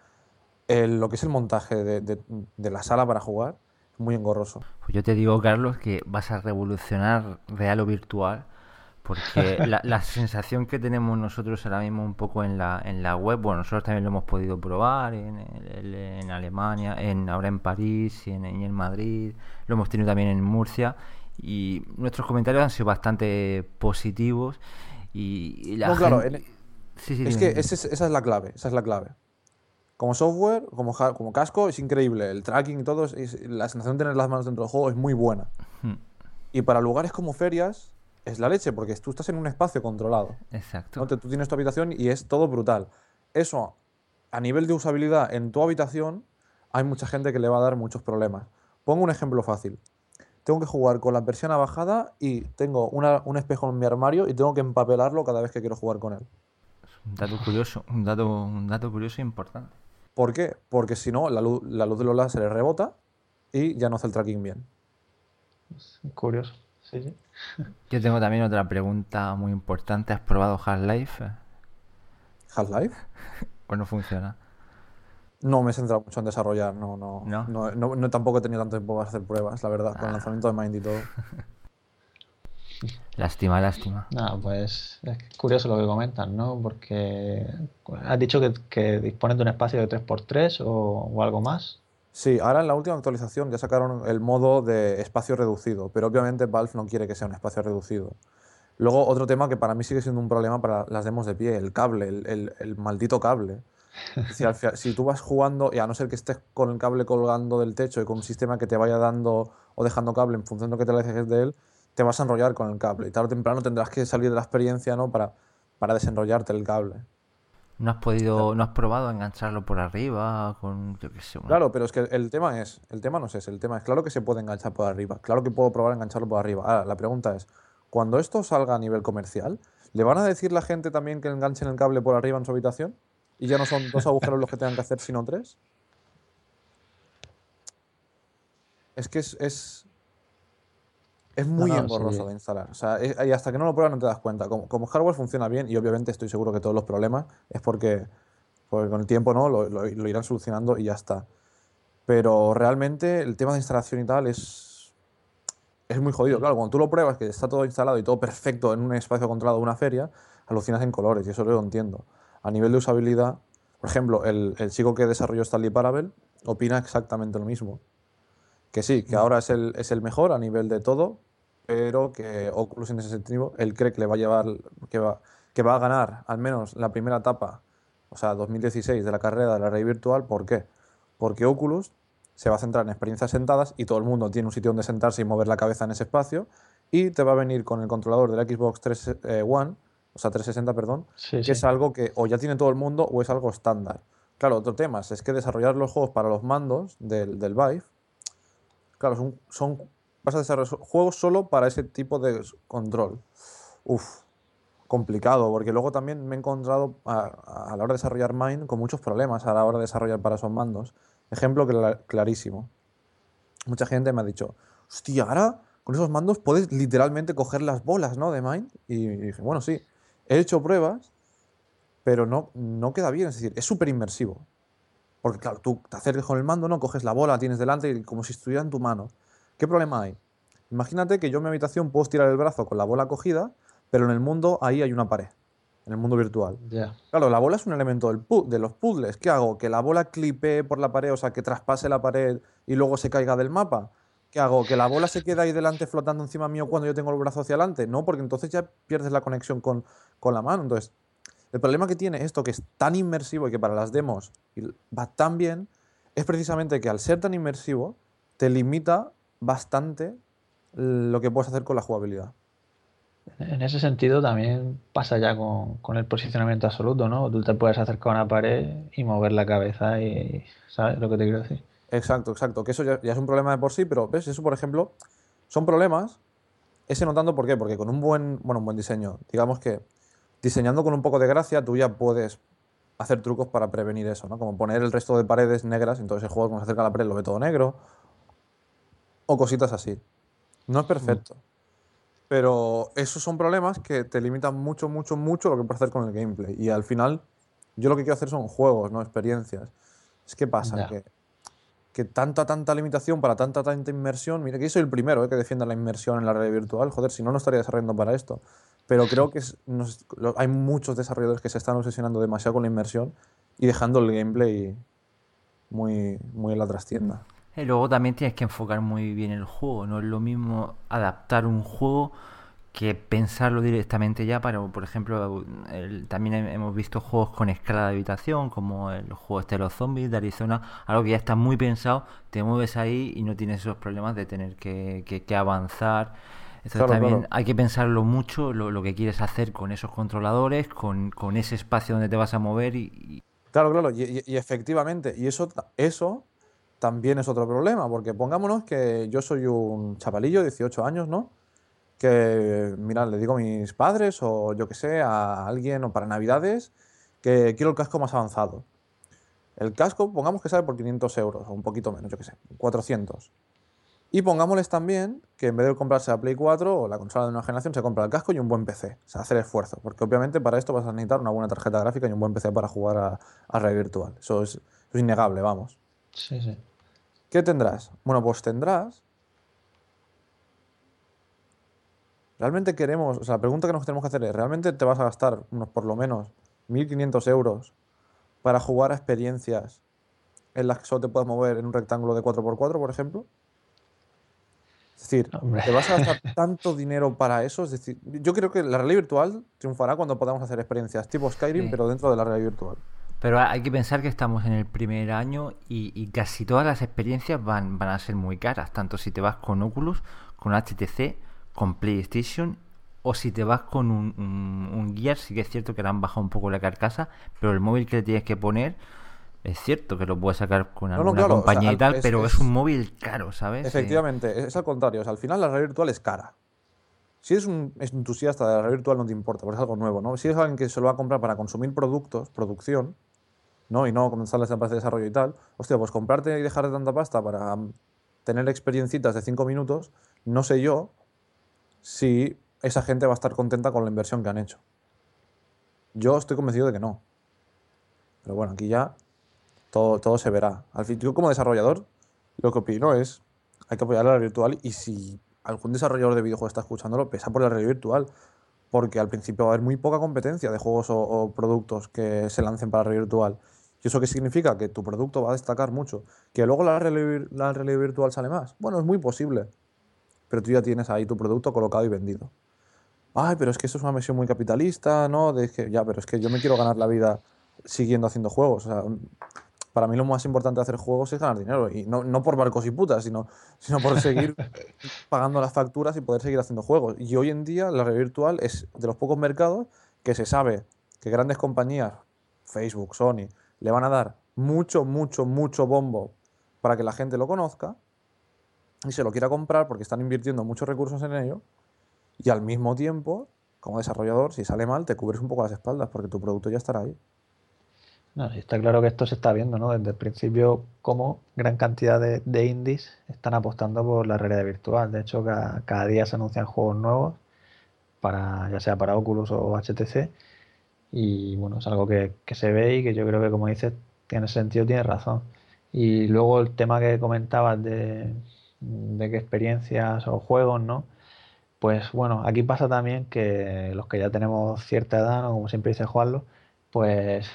el- lo que es el montaje de, de- de la sala para jugar es muy engorroso. Pues yo te digo, Carlos, que vas a revolucionar real o virtual, porque la, la sensación que tenemos nosotros ahora mismo un poco en la, en la web, bueno, nosotros también lo hemos podido probar en, en Alemania, en, ahora en París y en, en Madrid, lo hemos tenido también en Murcia, y nuestros comentarios han sido bastante positivos. Y, y la No, claro, gente- en, Sí, sí, Es dime, que ese esa es la clave, esa es la clave. Como software, como, como casco, es increíble. El tracking y todo, es- la sensación de tener las manos dentro del juego es muy buena. Hmm, Y para lugares como ferias, es la leche, porque tú estás en un espacio controlado. Exacto. ¿no? Te- Tú tienes tu habitación y es todo brutal. Eso, a nivel de usabilidad en tu habitación, hay mucha gente que le va a dar muchos problemas. Pongo un ejemplo fácil. Tengo que jugar con la persiana bajada y tengo una- un espejo en mi armario y tengo que empapelarlo cada vez que quiero jugar con él. Un dato curioso, un dato, un dato curioso e importante. ¿Por qué? Porque si no, la luz, la luz de los láseres rebota y ya no hace el tracking bien. Curioso. Sí, sí. Yo tengo también otra pregunta muy importante. ¿Has probado Half-Life? ¿Half-Life? ¿O no funciona? No me he centrado mucho en desarrollar, no, no, ¿No? no, no- no- tampoco he tenido tanto tiempo para hacer pruebas, la verdad, con el lanzamiento de Mind y todo. Lástima, lástima. Nada, pues es curioso lo que comentan, ¿no? Porque has dicho que, que dispones de un espacio de 3x3 o, o algo más. Sí, ahora en la última actualización ya sacaron el modo de espacio reducido, pero obviamente Valve no quiere que sea un espacio reducido. Luego, otro tema que para mí sigue siendo un problema para las demos de pie, el cable, el, el- el maldito cable. Si, al fi- si tú vas jugando, y a no ser que estés con el cable colgando del techo y con un sistema que te vaya dando o dejando cable en función de lo que te alejes de él, te vas a enrollar con el cable. Y tarde o temprano tendrás que salir de la experiencia ¿no? para, para desenrollarte el cable. ¿No has podido, no has probado engancharlo por arriba con, yo qué sé, una- Claro, pero es que el tema es, el tema no es ese, el tema es, claro que se puede enganchar por arriba, claro que puedo probar engancharlo por arriba. Ahora, la pregunta es, cuando esto salga a nivel comercial, ¿le van a decir la gente también que enganchen el cable por arriba en su habitación? ¿Y ya no son dos agujeros los que tengan que hacer, sino tres? Es que es, es, es muy no, engorroso sí. de instalar. O sea, es- y hasta que no lo pruebas no te das cuenta. Como, como hardware funciona bien y obviamente estoy seguro que todos los problemas es porque, porque con el tiempo no lo, lo- lo irán solucionando y ya está. Pero realmente el tema de instalación y tal es, es muy jodido. Claro, cuando tú lo pruebas, que está todo instalado y todo perfecto en un espacio controlado de una feria, alucinas en colores y eso lo entiendo. A nivel de usabilidad, por ejemplo, el, el chico que desarrolló Stanley Parable opina exactamente lo mismo. Que sí, que ahora es el, es el mejor a nivel de todo, pero que Oculus en ese sentido, él cree que le va a llevar, que va, que va a ganar al menos la primera etapa, o sea, 2016 de la carrera de la realidad virtual. ¿Por qué? Porque Oculus se va a centrar en experiencias sentadas y todo el mundo tiene un sitio donde sentarse y mover la cabeza en ese espacio y te va a venir con el controlador de la Xbox 3 eh, One, o sea, 360, perdón, Sí, que sí. es algo que o ya tiene todo el mundo o es algo estándar. Claro, otro tema es que desarrollar los juegos para los mandos del, del Vive, claro, son, son vas a desarrollar juegos solo para ese tipo de control. Uf, complicado, porque luego también me he encontrado a, la hora de desarrollar Mind con muchos problemas a la hora de desarrollar para esos mandos. Ejemplo cla- clarísimo. Mucha gente me ha dicho, hostia, ahora con esos mandos puedes literalmente coger las bolas, ¿no? De Mind. Y dije, bueno, sí, he hecho pruebas, pero no, no queda bien, es decir, es súper inmersivo. Porque claro, tú te acercas con el mando, ¿no? Coges la bola, la tienes delante y como si estuviera en tu mano. ¿Qué problema hay? Imagínate que yo en mi habitación puedo estirar el brazo con la bola cogida, pero en el mundo ahí hay una pared, en el mundo virtual. Ya. Claro, la bola es un elemento del de los puzzles. ¿Qué hago? ¿Que la bola clipe por la pared, o sea, que traspase la pared y luego se caiga del mapa? ¿Qué hago? ¿Que la bola se queda ahí delante flotando encima mío cuando yo tengo el brazo hacia adelante? No, porque entonces ya pierdes la conexión con, con la mano. Entonces, el problema que tiene esto, que es tan inmersivo y que para las demos va tan bien, es precisamente que al ser tan inmersivo, te limita bastante lo que puedes hacer con la jugabilidad. En ese sentido también pasa ya con, con el posicionamiento absoluto, ¿no? Tú te puedes acercar a una pared y mover la cabeza y, ¿sabes lo que te quiero decir? Exacto, exacto. Que eso ya, ya es un problema de por sí, pero ves, eso por ejemplo, son problemas. Ese no tanto, ¿por qué? Porque con un buen, bueno, un buen diseño, digamos que diseñando con un poco de gracia, tú ya puedes hacer trucos para prevenir eso, ¿no? Como poner el resto de paredes negras, entonces el juego cuando se acerca a la pared lo ve todo negro. O cositas así. No es perfecto. Pero esos son problemas que te limitan mucho, mucho, mucho lo que puedes hacer con el gameplay. Y al final, yo lo que quiero hacer son juegos, no experiencias. Es que pasa que, que tanta, tanta limitación para tanta, tanta inmersión. Mira, que yo soy el primero eh, que defienda la inmersión en la realidad virtual. Joder, si no, no estaría desarrollando para esto. Pero creo que es- nos- lo- hay muchos desarrolladores que se están obsesionando demasiado con la inmersión y dejando el gameplay muy, muy en la trastienda. Y luego también tienes que enfocar muy bien el juego. No es lo mismo adaptar un juego que pensarlo directamente ya para, por ejemplo, también hemos visto juegos con escala de habitación, como el juego este de los zombies de Arizona, algo que ya está muy pensado, te mueves ahí y no tienes esos problemas de tener que, que, avanzar. Entonces también hay que pensarlo mucho, lo, lo, que quieres hacer con esos controladores, con, con, ese espacio donde te vas a mover y... Claro, claro, y, y, efectivamente, y eso, eso también es otro problema, porque pongámonos que yo soy un chavalillo, 18 años, ¿no? que, mira, le digo a mis padres o yo que sé, a alguien o para Navidades, que quiero el casco más avanzado. El casco, pongamos que sale por 500 euros o un poquito menos, yo que sé, 400. Y pongámosles también que en vez de comprarse la Play 4 o la consola de nueva generación, se compra el casco y un buen PC. O sea, hacer esfuerzo. Porque obviamente para esto vas a necesitar una buena tarjeta gráfica y un buen PC para jugar a, a red virtual. Eso es, eso es innegable, vamos. Sí, sí. ¿Qué tendrás? Bueno, pues tendrás ¿Realmente queremos, o sea, la pregunta que nos tenemos que hacer es, ¿realmente te vas a gastar unos por lo menos 1.500 euros para jugar a experiencias en las que solo te puedas mover en un rectángulo de 4x4, por ejemplo? Es decir, ¿te vas a gastar tanto dinero para eso? Es decir, yo creo que la realidad virtual triunfará cuando podamos hacer experiencias tipo Skyrim, pero dentro de la realidad virtual. Pero hay que pensar que estamos en el primer año y, casi todas las experiencias van, van a ser muy caras, tanto si te vas con Oculus, con HTC con PlayStation o si te vas con un, un, Gear, sí que es cierto que le han bajado un poco la carcasa, pero el móvil que le tienes que poner es cierto que lo puedes sacar con alguna compañía y tal, pero es, un móvil caro, ¿sabes? Efectivamente, es al contrario. al final la realidad virtual es cara. Si eres un entusiasta de la realidad virtual no te importa, porque es algo nuevo, ¿no? Si eres alguien que se lo va a comprar para consumir productos, producción, ¿no? Y no comenzar la parte de desarrollo y tal, hostia, pues comprarte y dejar de tanta pasta para tener experiencitas de 5 minutos, no sé yo si esa gente va a estar contenta con la inversión que han hecho. Yo estoy convencido de que no. Pero bueno, aquí ya todo, todo se verá. Al fin, yo como desarrollador, lo que opino es, hay que apoyar la virtual y si algún desarrollador de videojuegos está escuchándolo, pesa por la realidad virtual. Porque al principio va a haber muy poca competencia de juegos o, productos que se lancen para la realidad virtual. ¿Y eso qué significa? Que tu producto va a destacar mucho. ¿Que luego la la realidad virtual sale más? Bueno, es muy posible pero tú ya tienes ahí tu producto colocado y vendido. Ay, pero es que eso es una versión muy capitalista, ¿no? De que, ya, pero es que yo me quiero ganar la vida siguiendo haciendo juegos. O sea, para mí lo más importante de hacer juegos es ganar dinero. Y no, no por barcos y putas, sino, sino por seguir pagando las facturas y poder seguir haciendo juegos. Y hoy en día la red virtual es de los pocos mercados que se sabe que grandes compañías, Facebook, Sony, le van a dar mucho, mucho, mucho bombo para que la gente lo conozca y se lo quiera comprar porque están invirtiendo muchos recursos en ello y al mismo tiempo, como desarrollador, si sale mal, te cubres un poco las espaldas porque tu producto ya estará ahí. Está claro que esto se está viendo, ¿no? Desde el principio, como gran cantidad de, indies están apostando por la realidad virtual. De hecho, cada, día se anuncian juegos nuevos, para, ya sea para Oculus o HTC. Y bueno, es algo que, que se ve y que yo creo que, como dices, tiene sentido, tiene razón. Y luego el tema que comentabas de, de qué experiencias o juegos, ¿no? Pues bueno, aquí pasa también que los que ya tenemos cierta edad, ¿no? como siempre dice Juanlo, pues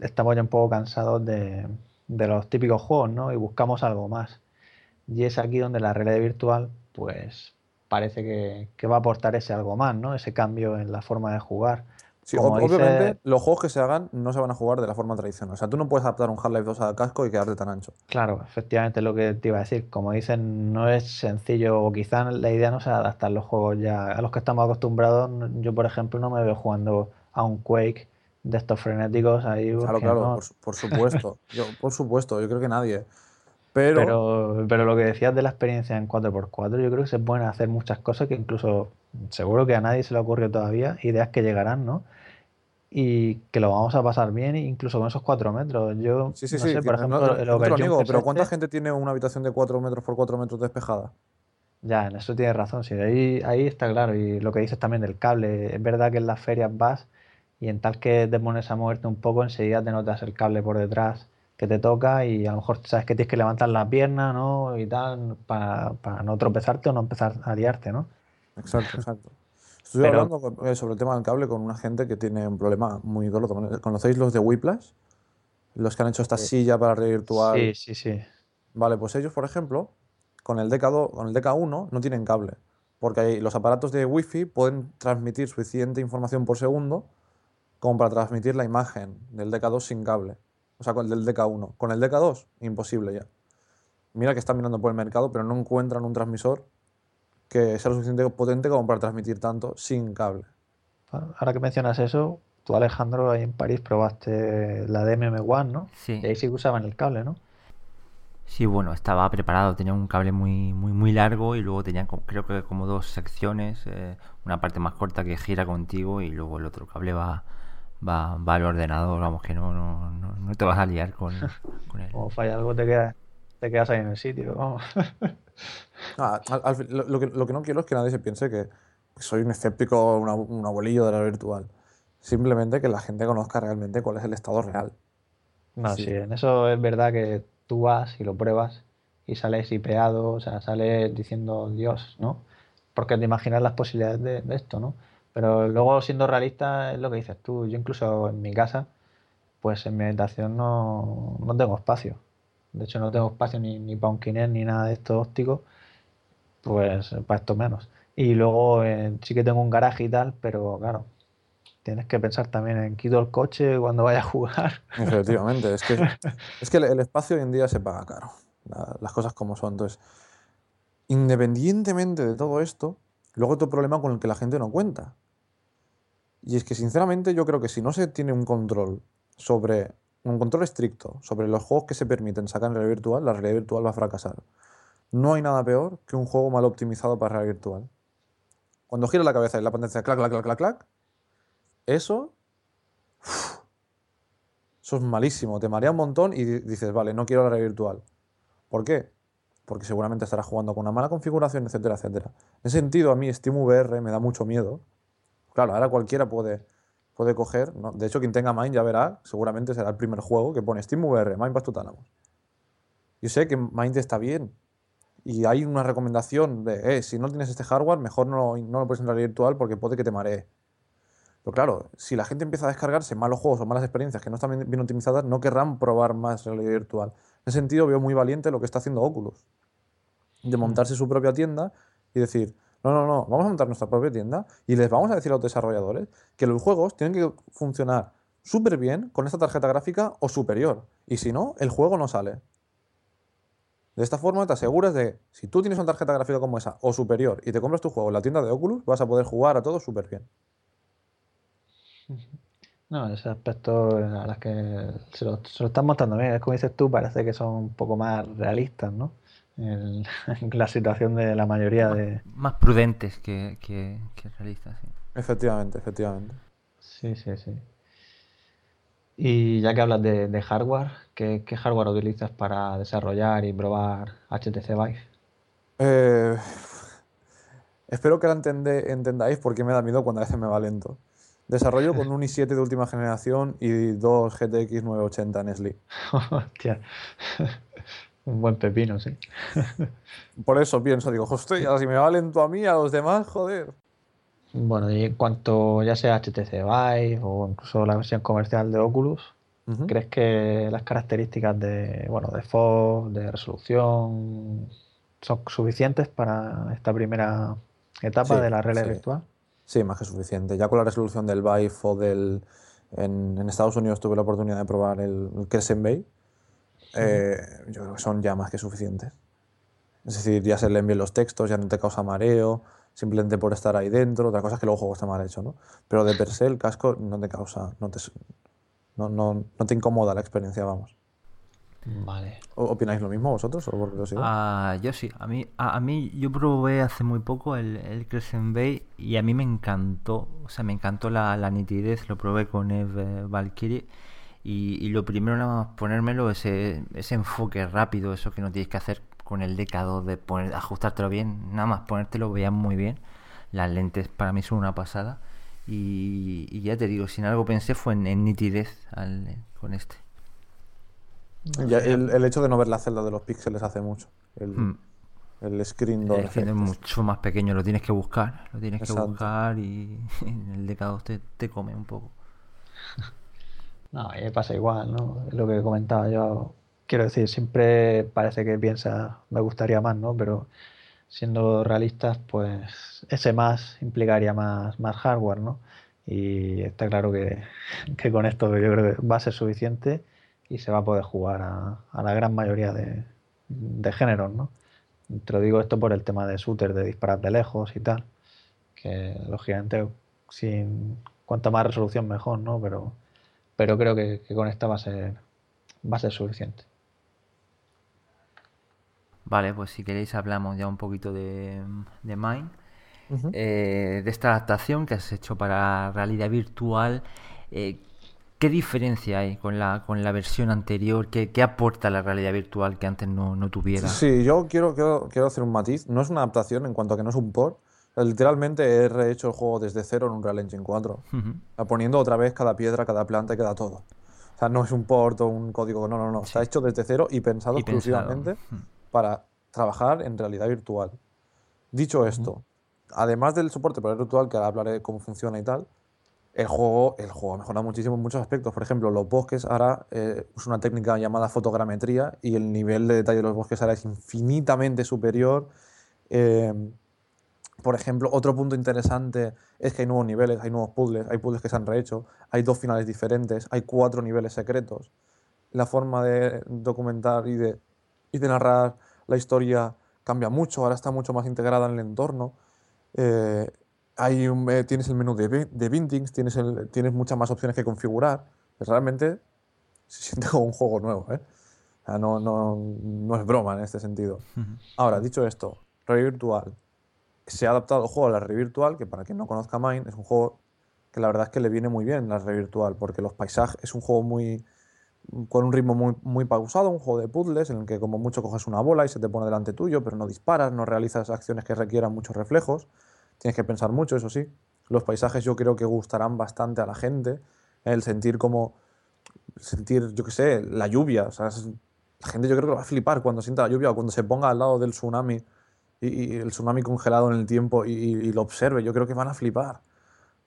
estamos ya un poco cansados de, los típicos juegos, ¿no? Y buscamos algo más. Y es aquí donde la realidad virtual, pues parece que, que va a aportar ese algo más, ¿no? Ese cambio en la forma de jugar obviamente los juegos que se hagan no se van a jugar de la forma tradicional. O sea, tú no puedes adaptar un Half-Life 2 al casco y quedarte tan ancho. Claro, efectivamente es lo que te iba a decir. Como dicen, no es sencillo, o quizá la idea no sea adaptar los juegos ya a los que estamos acostumbrados. Yo, por ejemplo, no me veo jugando a un Quake de estos frenéticos ahí. Claro, claro, por, supuesto. yo, por supuesto, yo creo que nadie. Pero... pero... pero, lo que decías de la experiencia en 4x4, yo creo que se pueden hacer muchas cosas que incluso seguro que a nadie se le ocurrió todavía, ideas que llegarán, ¿no? Y que lo vamos a pasar bien incluso con esos cuatro metros. Yo sí, sí, sí, por ejemplo, el pero ¿cuánta gente tiene una habitación de 4 metros por 4 metros despejada? Ya, en eso tienes razón, sí, ahí, ahí está claro. Y lo que dices también del cable, es verdad que en las ferias vas y en tal que te pones a moverte un poco, enseguida te notas el cable por detrás que te toca y a lo mejor sabes que tienes que levantar la pierna, ¿no? Y tal, para, para no tropezarte o no empezar a liarte, ¿no? Exacto, exacto. Estoy hablando eh, sobre el tema del cable con una gente que tiene un problema muy duro. ¿Conocéis los de Whiplash? Los que han hecho esta silla para realidad virtual. Sí, sí, sí. Vale, pues ellos, por ejemplo, con el, DK2, con el DK1 no tienen cable. porque los aparatos de Wi-Fi pueden transmitir suficiente información por segundo como para transmitir la imagen del DK2 sin cable. O sea, con el del DK1. Con el DK2, imposible ya. Mira que están mirando por el mercado, pero no encuentran un transmisor que sea lo suficiente potente como para transmitir tanto sin cable. Ahora que mencionas eso, tú Alejandro ahí en París probaste la DMM One, ¿no? Sí. Y ahí sí que usaban el cable, ¿no? Sí, bueno, estaba preparado, tenía un cable muy, muy, muy largo y luego tenía creo que como dos secciones, eh, una parte más corta que gira contigo y luego el otro cable va, va, va al ordenador, vamos que no, no, no, no te vas a liar con, con él. Como falla algo, te quedas, te quedas ahí en el sitio, vamos. Ah, al- lo, lo que, lo que no quiero es que nadie se piense que soy un escéptico, una- un abuelillo de la virtual. Simplemente que la gente conozca realmente cuál es el estado real. No, Sí. sí, en eso es verdad que tú vas y lo pruebas y sales hipeado, o sea, sales diciendo Dios, ¿no? Porque te imaginas las posibilidades de, de esto, ¿no? Pero luego siendo realista es lo que dices tú. Yo incluso en mi casa, pues en mi habitación no, no tengo espacio. De hecho, no tengo espacio ni, ni para un Kinect ni nada de esto óptico, pues para esto menos. Y luego eh, sí que tengo un garaje y tal, pero claro, tienes que pensar también en quito el coche cuando vaya a jugar. Efectivamente, es que, es que el, espacio hoy en día se paga caro. la- las cosas como son. Entonces, independientemente de todo esto, luego otro problema con el que la gente no cuenta. Y es que, sinceramente, yo creo que si no se tiene un control sobre, un control estricto sobre los juegos que se permiten sacar en realidad virtual, la realidad virtual va a fracasar. No hay nada peor que un juego mal optimizado para realidad virtual. Cuando gira la cabeza y la pantalla clac, clac, clac, clac, clac, eso eso es malísimo, te marea un montón y di- dices, vale, no quiero la realidad virtual. ¿Por qué? Porque seguramente estarás jugando con una mala configuración, etcétera, etcétera. En ese sentido, a mí SteamVR me da mucho miedo. Claro, ahora cualquiera puede, puede coger. De hecho, quien tenga Mind ya verá, seguramente será el primer juego que pone SteamVR, Mind Thalamus. Yo sé que Mind está bien. Y hay una recomendación de, eh, si no tienes este hardware, mejor no, no lo pones en realidad virtual porque puede que te maree. Pero claro, si la gente empieza a descargarse malos juegos o malas experiencias que no están bien optimizadas, no querrán probar más realidad virtual. En ese sentido, veo muy valiente lo que está haciendo Oculus. De montarse su propia tienda y decir, no, no, no, vamos a montar nuestra propia tienda y les vamos a decir a los desarrolladores que los juegos tienen que funcionar súper bien con esta tarjeta gráfica o superior. Y si no, el juego no sale. De esta forma te aseguras de, si tú tienes una tarjeta gráfica como esa o superior y te compras tu juego en la tienda de Oculus, vas a poder jugar a todo súper bien. No, ese aspecto, la verdad que se lo, se lo están mostrando bien. Es como dices tú, parece que son un poco más realistas, ¿no? En, en la situación de la mayoría de... Más prudentes que, que, que realistas, sí. Efectivamente, efectivamente. Sí, sí, sí. Y ya que hablas de, de hardware, ¿qué, qué hardware utilizas para desarrollar y probar HTC Vive? Eh, espero que ahora entende- entendáis por qué me da miedo cuando a veces me va lento. Desarrollo con un i7 de última generación y dos GTX 980 en SLI. Hostia, un buen pepino, sí. Por eso pienso, digo, hostia, si me va lento a mí, a los demás, joder. Bueno, y en cuanto ya sea HTC Vive o incluso la versión comercial de Oculus. ¿crees que las características de, bueno, de FOV, de resolución, son suficientes para esta primera etapa Sí, de la realidad sí. virtual? Sí, más que suficiente. Ya con la resolución del Vive o del... En, en Estados Unidos tuve la oportunidad de probar el, el Crescent Bay. Eh, yo creo que son ya más que suficientes. Es decir, ya se leen bien los textos, ya no te causa mareo, simplemente por estar ahí dentro. Otra cosa es que luego el juego está mal hecho, ¿no? Pero de per se el casco no te causa, no te, no, no, no te incomoda la experiencia, vamos. Vale. ¿O- ¿Opináis lo mismo vosotros o por curiosidad? Ah, yo sí, a mí, a, a mí yo probé hace muy poco el, el Crescent Bay y a mí me encantó, o sea, me encantó la, la nitidez, lo probé con Eve Valkyrie y, y lo primero nada más ponérmelo, ese, ese enfoque rápido, eso que no tienes que hacer con el DK2 de poner, ajustártelo bien, nada más ponértelo veía muy bien, las lentes para mí son una pasada y, y ya te digo, sin algo pensé fue en, en nitidez al- con este. Ya el, el hecho de no ver la celda de los píxeles hace mucho. El, Mm. el screen door Es que no es mucho más pequeño, lo tienes que buscar, lo tienes que buscar y en el DK2 te, te come un poco. No, y me pasa igual, ¿no? Lo que comentaba yo. Quiero decir, siempre parece que piensa, me gustaría más, ¿no? Pero siendo realistas, pues ese más implicaría más, más hardware, ¿no? Y está claro que, con esto yo creo que va a ser suficiente y se va a poder jugar a, la gran mayoría de, de, géneros, ¿no? Te lo digo esto por el tema de shooter, de disparar de lejos y tal, que lógicamente sin cuanta más resolución mejor, ¿no? Pero, pero creo que, que con esta va a ser va a ser suficiente. Vale, pues si queréis hablamos ya un poquito de, de Mine, eh, de esta adaptación que has hecho para realidad virtual. Eh, ¿Qué diferencia hay con la, con la versión anterior? ¿Qué, qué aporta la realidad virtual que antes no, no, tuviera? Sí, yo quiero, quiero, quiero hacer un matiz. No es una adaptación en cuanto a que no es un port. Literalmente he rehecho el juego desde cero en un Real Engine 4, poniendo otra vez cada piedra, cada planta y cada todo. O sea, no es un port o un código, no, no, no. Ha hecho desde cero y pensado exclusivamente para trabajar en realidad virtual. Dicho esto, además del soporte para virtual, que ahora hablaré de cómo funciona y tal, el juego, el juego ha mejorado muchísimo en muchos aspectos. Por ejemplo, los bosques ahora eh, es una técnica llamada fotogrametría y el nivel de detalle de los bosques ahora es infinitamente superior. Eh, por ejemplo, otro punto interesante es que hay nuevos niveles, hay nuevos puzzles, hay puzzles que se han rehecho, hay dos finales diferentes, hay cuatro niveles secretos. La forma de documentar y de, y de narrar la historia cambia mucho, ahora está mucho más integrada en el entorno. Eh, hay un, eh, tienes el menú de, de bindings, tienes, el, tienes muchas más opciones que configurar. Realmente se siente como un juego nuevo. ¿eh? no, no, no, es broma en este sentido. Ahora, dicho esto, realidad virtual. Se ha adaptado el juego a la red virtual, que para quien no conozca Mine, es un juego que la verdad es que le viene muy bien la red virtual, porque los paisajes es un juego muy, con un ritmo muy, muy pausado, un juego de puzzles en el que como mucho coges una bola y se te pone delante tuyo, pero no disparas, no realizas acciones que requieran muchos reflejos. Tienes que pensar mucho, eso sí. Los paisajes yo creo que gustarán bastante a la gente. El sentir como, sentir, yo qué sé, la lluvia. O la gente yo creo que va a flipar cuando sienta la lluvia o cuando se ponga al lado del tsunami y, el tsunami congelado en el tiempo y, y lo observe. Yo creo que van a flipar.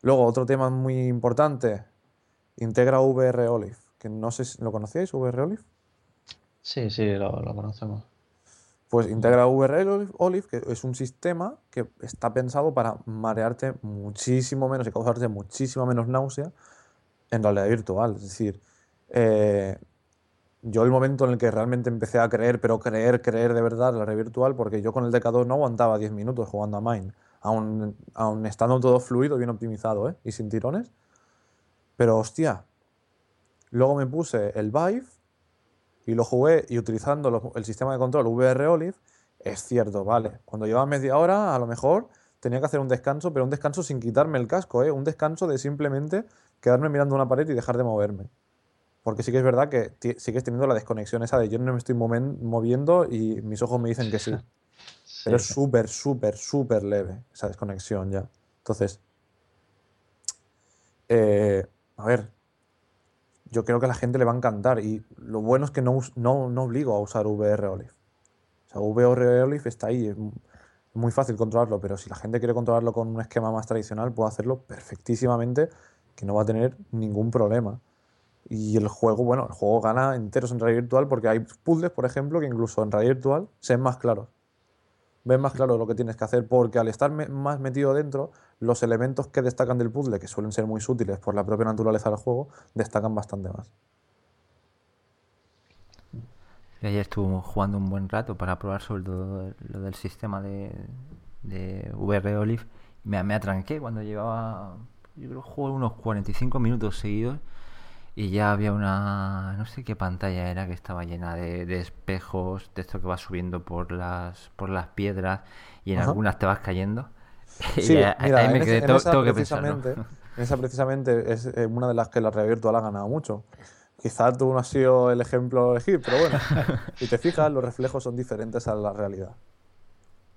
Luego, otro tema muy importante, integra VR Olive que no sé si lo conocíais, VR Olive. Sí, sí, lo, conocemos. Pues integra VR Olive, que es un sistema que está pensado para marearte muchísimo menos y causarte muchísimo menos náusea en realidad virtual. Es decir, eh, yo el momento en el que realmente empecé a creer, pero creer, creer de verdad la red virtual, porque yo con el DK2 no aguantaba 10 minutos jugando a Mine, aún, estando todo fluido, bien optimizado ¿eh? y sin tirones. Pero hostia, Luego me puse el Vive y lo jugué y utilizando el sistema de control VR Olive, es cierto, vale. Cuando llevaba media hora, a lo mejor tenía que hacer un descanso, pero un descanso sin quitarme el casco, ¿eh? un descanso de simplemente quedarme mirando una pared y dejar de moverme. Porque sí que es verdad que sigues teniendo la desconexión esa de yo no me estoy moviendo y mis ojos me dicen que sí. Pero es súper, súper, súper leve esa desconexión ya. Entonces, eh, a ver, yo creo que a la gente le va a encantar. Y lo bueno es que no, no, no obligo a usar VR Olive. O sea, VR Olive está ahí, es muy fácil controlarlo, pero si la gente quiere controlarlo con un esquema más tradicional, puede hacerlo perfectísimamente, que no va a tener ningún problema. Y el juego, bueno, el juego gana enteros en realidad virtual porque hay puzzles, por ejemplo, que incluso en realidad virtual se ven más claros ves más claro lo que tienes que hacer, porque al estar más metido dentro, los elementos que destacan del puzzle, que suelen ser muy útiles por la propia naturaleza del juego, destacan bastante más. Ayer estuve jugando un buen rato para probar sobre todo lo del sistema de, de VR Olive. Me, me atranqué cuando llevaba, yo creo, juego unos 45 minutos seguidos y ya había una no sé qué pantalla era que estaba llena de, espejos de esto que va subiendo por las por las piedras y en algunas te vas cayendo. Sí, mira, me quedé, en esa, que precisamente, esa precisamente es eh, una de las que la realidad virtual ha ganado mucho. Quizás tú no has sido el ejemplo elegir pero bueno si te fijas los reflejos son diferentes a la realidad.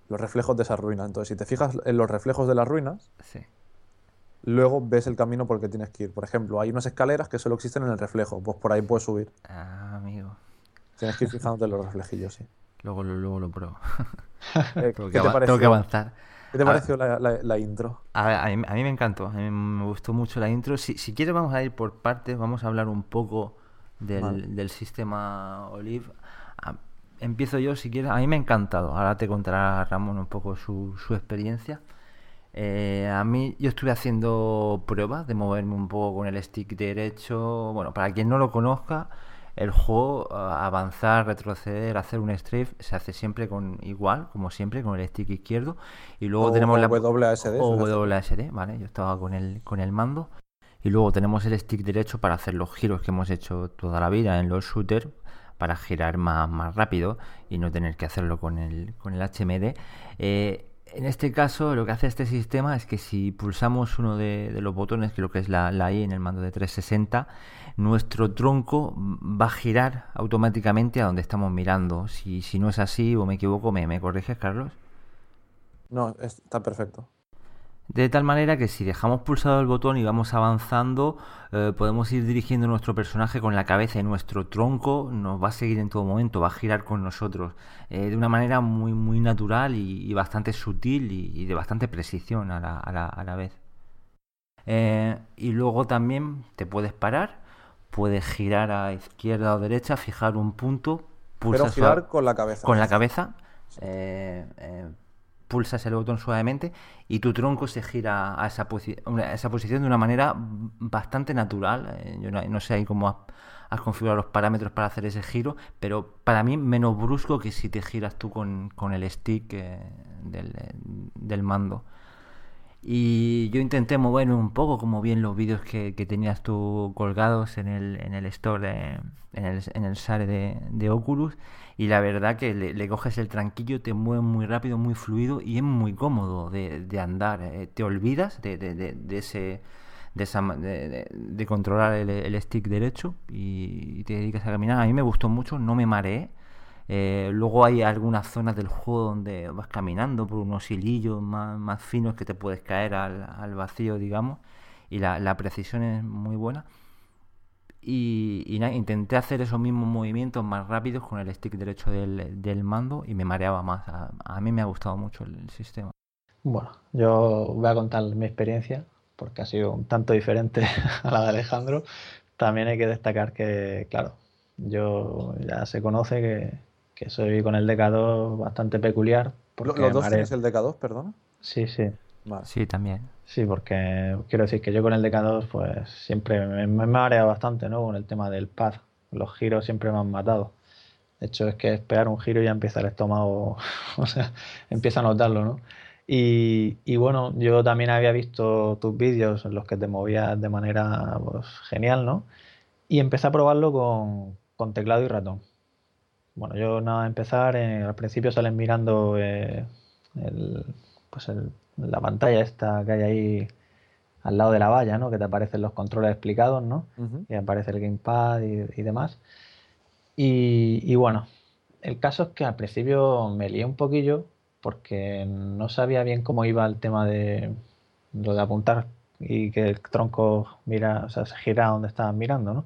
Los reflejos de esas ruinas. Entonces si te fijas en los reflejos de las ruinas sí luego ves el camino por el que tienes que ir. Por ejemplo, hay unas escaleras que solo existen en el reflejo, pues por ahí puedes subir. Ah, amigo. Tienes que ir fijándote en los reflejillos, sí. Luego, luego lo pruebo. Eh, tengo, que tengo, que avanzar. ¿Qué te pareció la, intro? A, mí, me encantó, a mí me gustó mucho la intro. Si, si quieres vamos a ir por partes, vamos a hablar un poco del, del sistema Olive. empiezo yo si quieres. A mí me ha encantado. Ahora te contará Ramón un poco su, su experiencia. Eh, a mí yo estuve haciendo pruebas de moverme un poco con el stick derecho. Bueno, para quien no lo conozca, el juego avanzar, retroceder, hacer un strafe se hace siempre con igual, como siempre, con el stick izquierdo. Y luego tenemos la WASD. O WASD, vale, yo estaba con el, con el mando. Y luego tenemos el stick derecho para hacer los giros que hemos hecho toda la vida en los shooters para girar más, más rápido y no tener que hacerlo con el, con el HMD. Eh, en este caso, lo que hace este sistema es que si pulsamos uno de, los botones, creo que es la, I en el mando de 360, nuestro tronco va a girar automáticamente a donde estamos mirando. Si, si no es así o me equivoco, ¿me, me corriges, Carlos? No, está perfecto. De tal manera que si dejamos pulsado el botón y vamos avanzando, eh, podemos ir dirigiendo nuestro personaje con la cabeza y nuestro tronco nos va a seguir en todo momento, va a girar con nosotros eh, de una manera muy, muy natural y, bastante sutil y, de bastante precisión a la, a la, vez. Eh, y luego también te puedes parar, puedes girar a izquierda o derecha, fijar un punto. Pero girar con la cabeza. Con la cabeza pulsas el botón suavemente y tu tronco se gira a esa, posición de una manera bastante natural. Eh, yo no, sé ahí cómo has, configurado los parámetros para hacer ese giro, pero para mí menos brusco que si te giras tú con, el stick eh, del, mando. Y yo intenté moverme un poco, como bien los vídeos que, tenías tú colgados en el, en el store, en, el, en el SARE de Oculus y la verdad que le, coges el tranquillo, te mueve muy rápido, muy fluido y es muy cómodo de, andar. Eh, te olvidas de, de, ese de, de, controlar el, stick derecho y, te dedicas a caminar. A mí me gustó mucho, no me mareé. Eh, luego hay algunas zonas del juego donde vas caminando por unos hilillos más, más finos que te puedes caer al, al vacío, digamos, y la, la precisión es muy buena. Y, intenté hacer esos mismos movimientos más rápidos con el stick derecho del, mando y me mareaba más. A, mí me ha gustado mucho el, sistema. Bueno, yo voy a contar mi experiencia porque ha sido un tanto diferente a la de Alejandro. También hay que destacar que, claro, yo ya se conoce que, que soy con el DK2 bastante peculiar. ¿Los dos tienes el DK2, perdona? Sí, sí. Sí, también. Sí, porque quiero decir que yo con el DK2 pues siempre me, me marea bastante, ¿no? Con el tema del pad. Los giros siempre me han matado. De hecho, es que esperar un giro y ya empieza el estómago, o sea, empieza a notarlo, ¿no? Y, y, bueno, yo también había visto tus vídeos en los que te movías de manera pues, genial, ¿no? Y empecé a probarlo con, con teclado y ratón. Bueno, yo nada, empezar, eh, al principio salen mirando eh, el, pues el la pantalla esta que hay ahí al lado de la valla, ¿no? Que te aparecen los controles explicados, ¿no? Y aparece el gamepad y, demás. Y, bueno, el caso es que al principio me lié un poquillo porque no sabía bien cómo iba el tema de lo de apuntar y que el tronco mira, o sea, se gira donde estaban mirando, ¿no?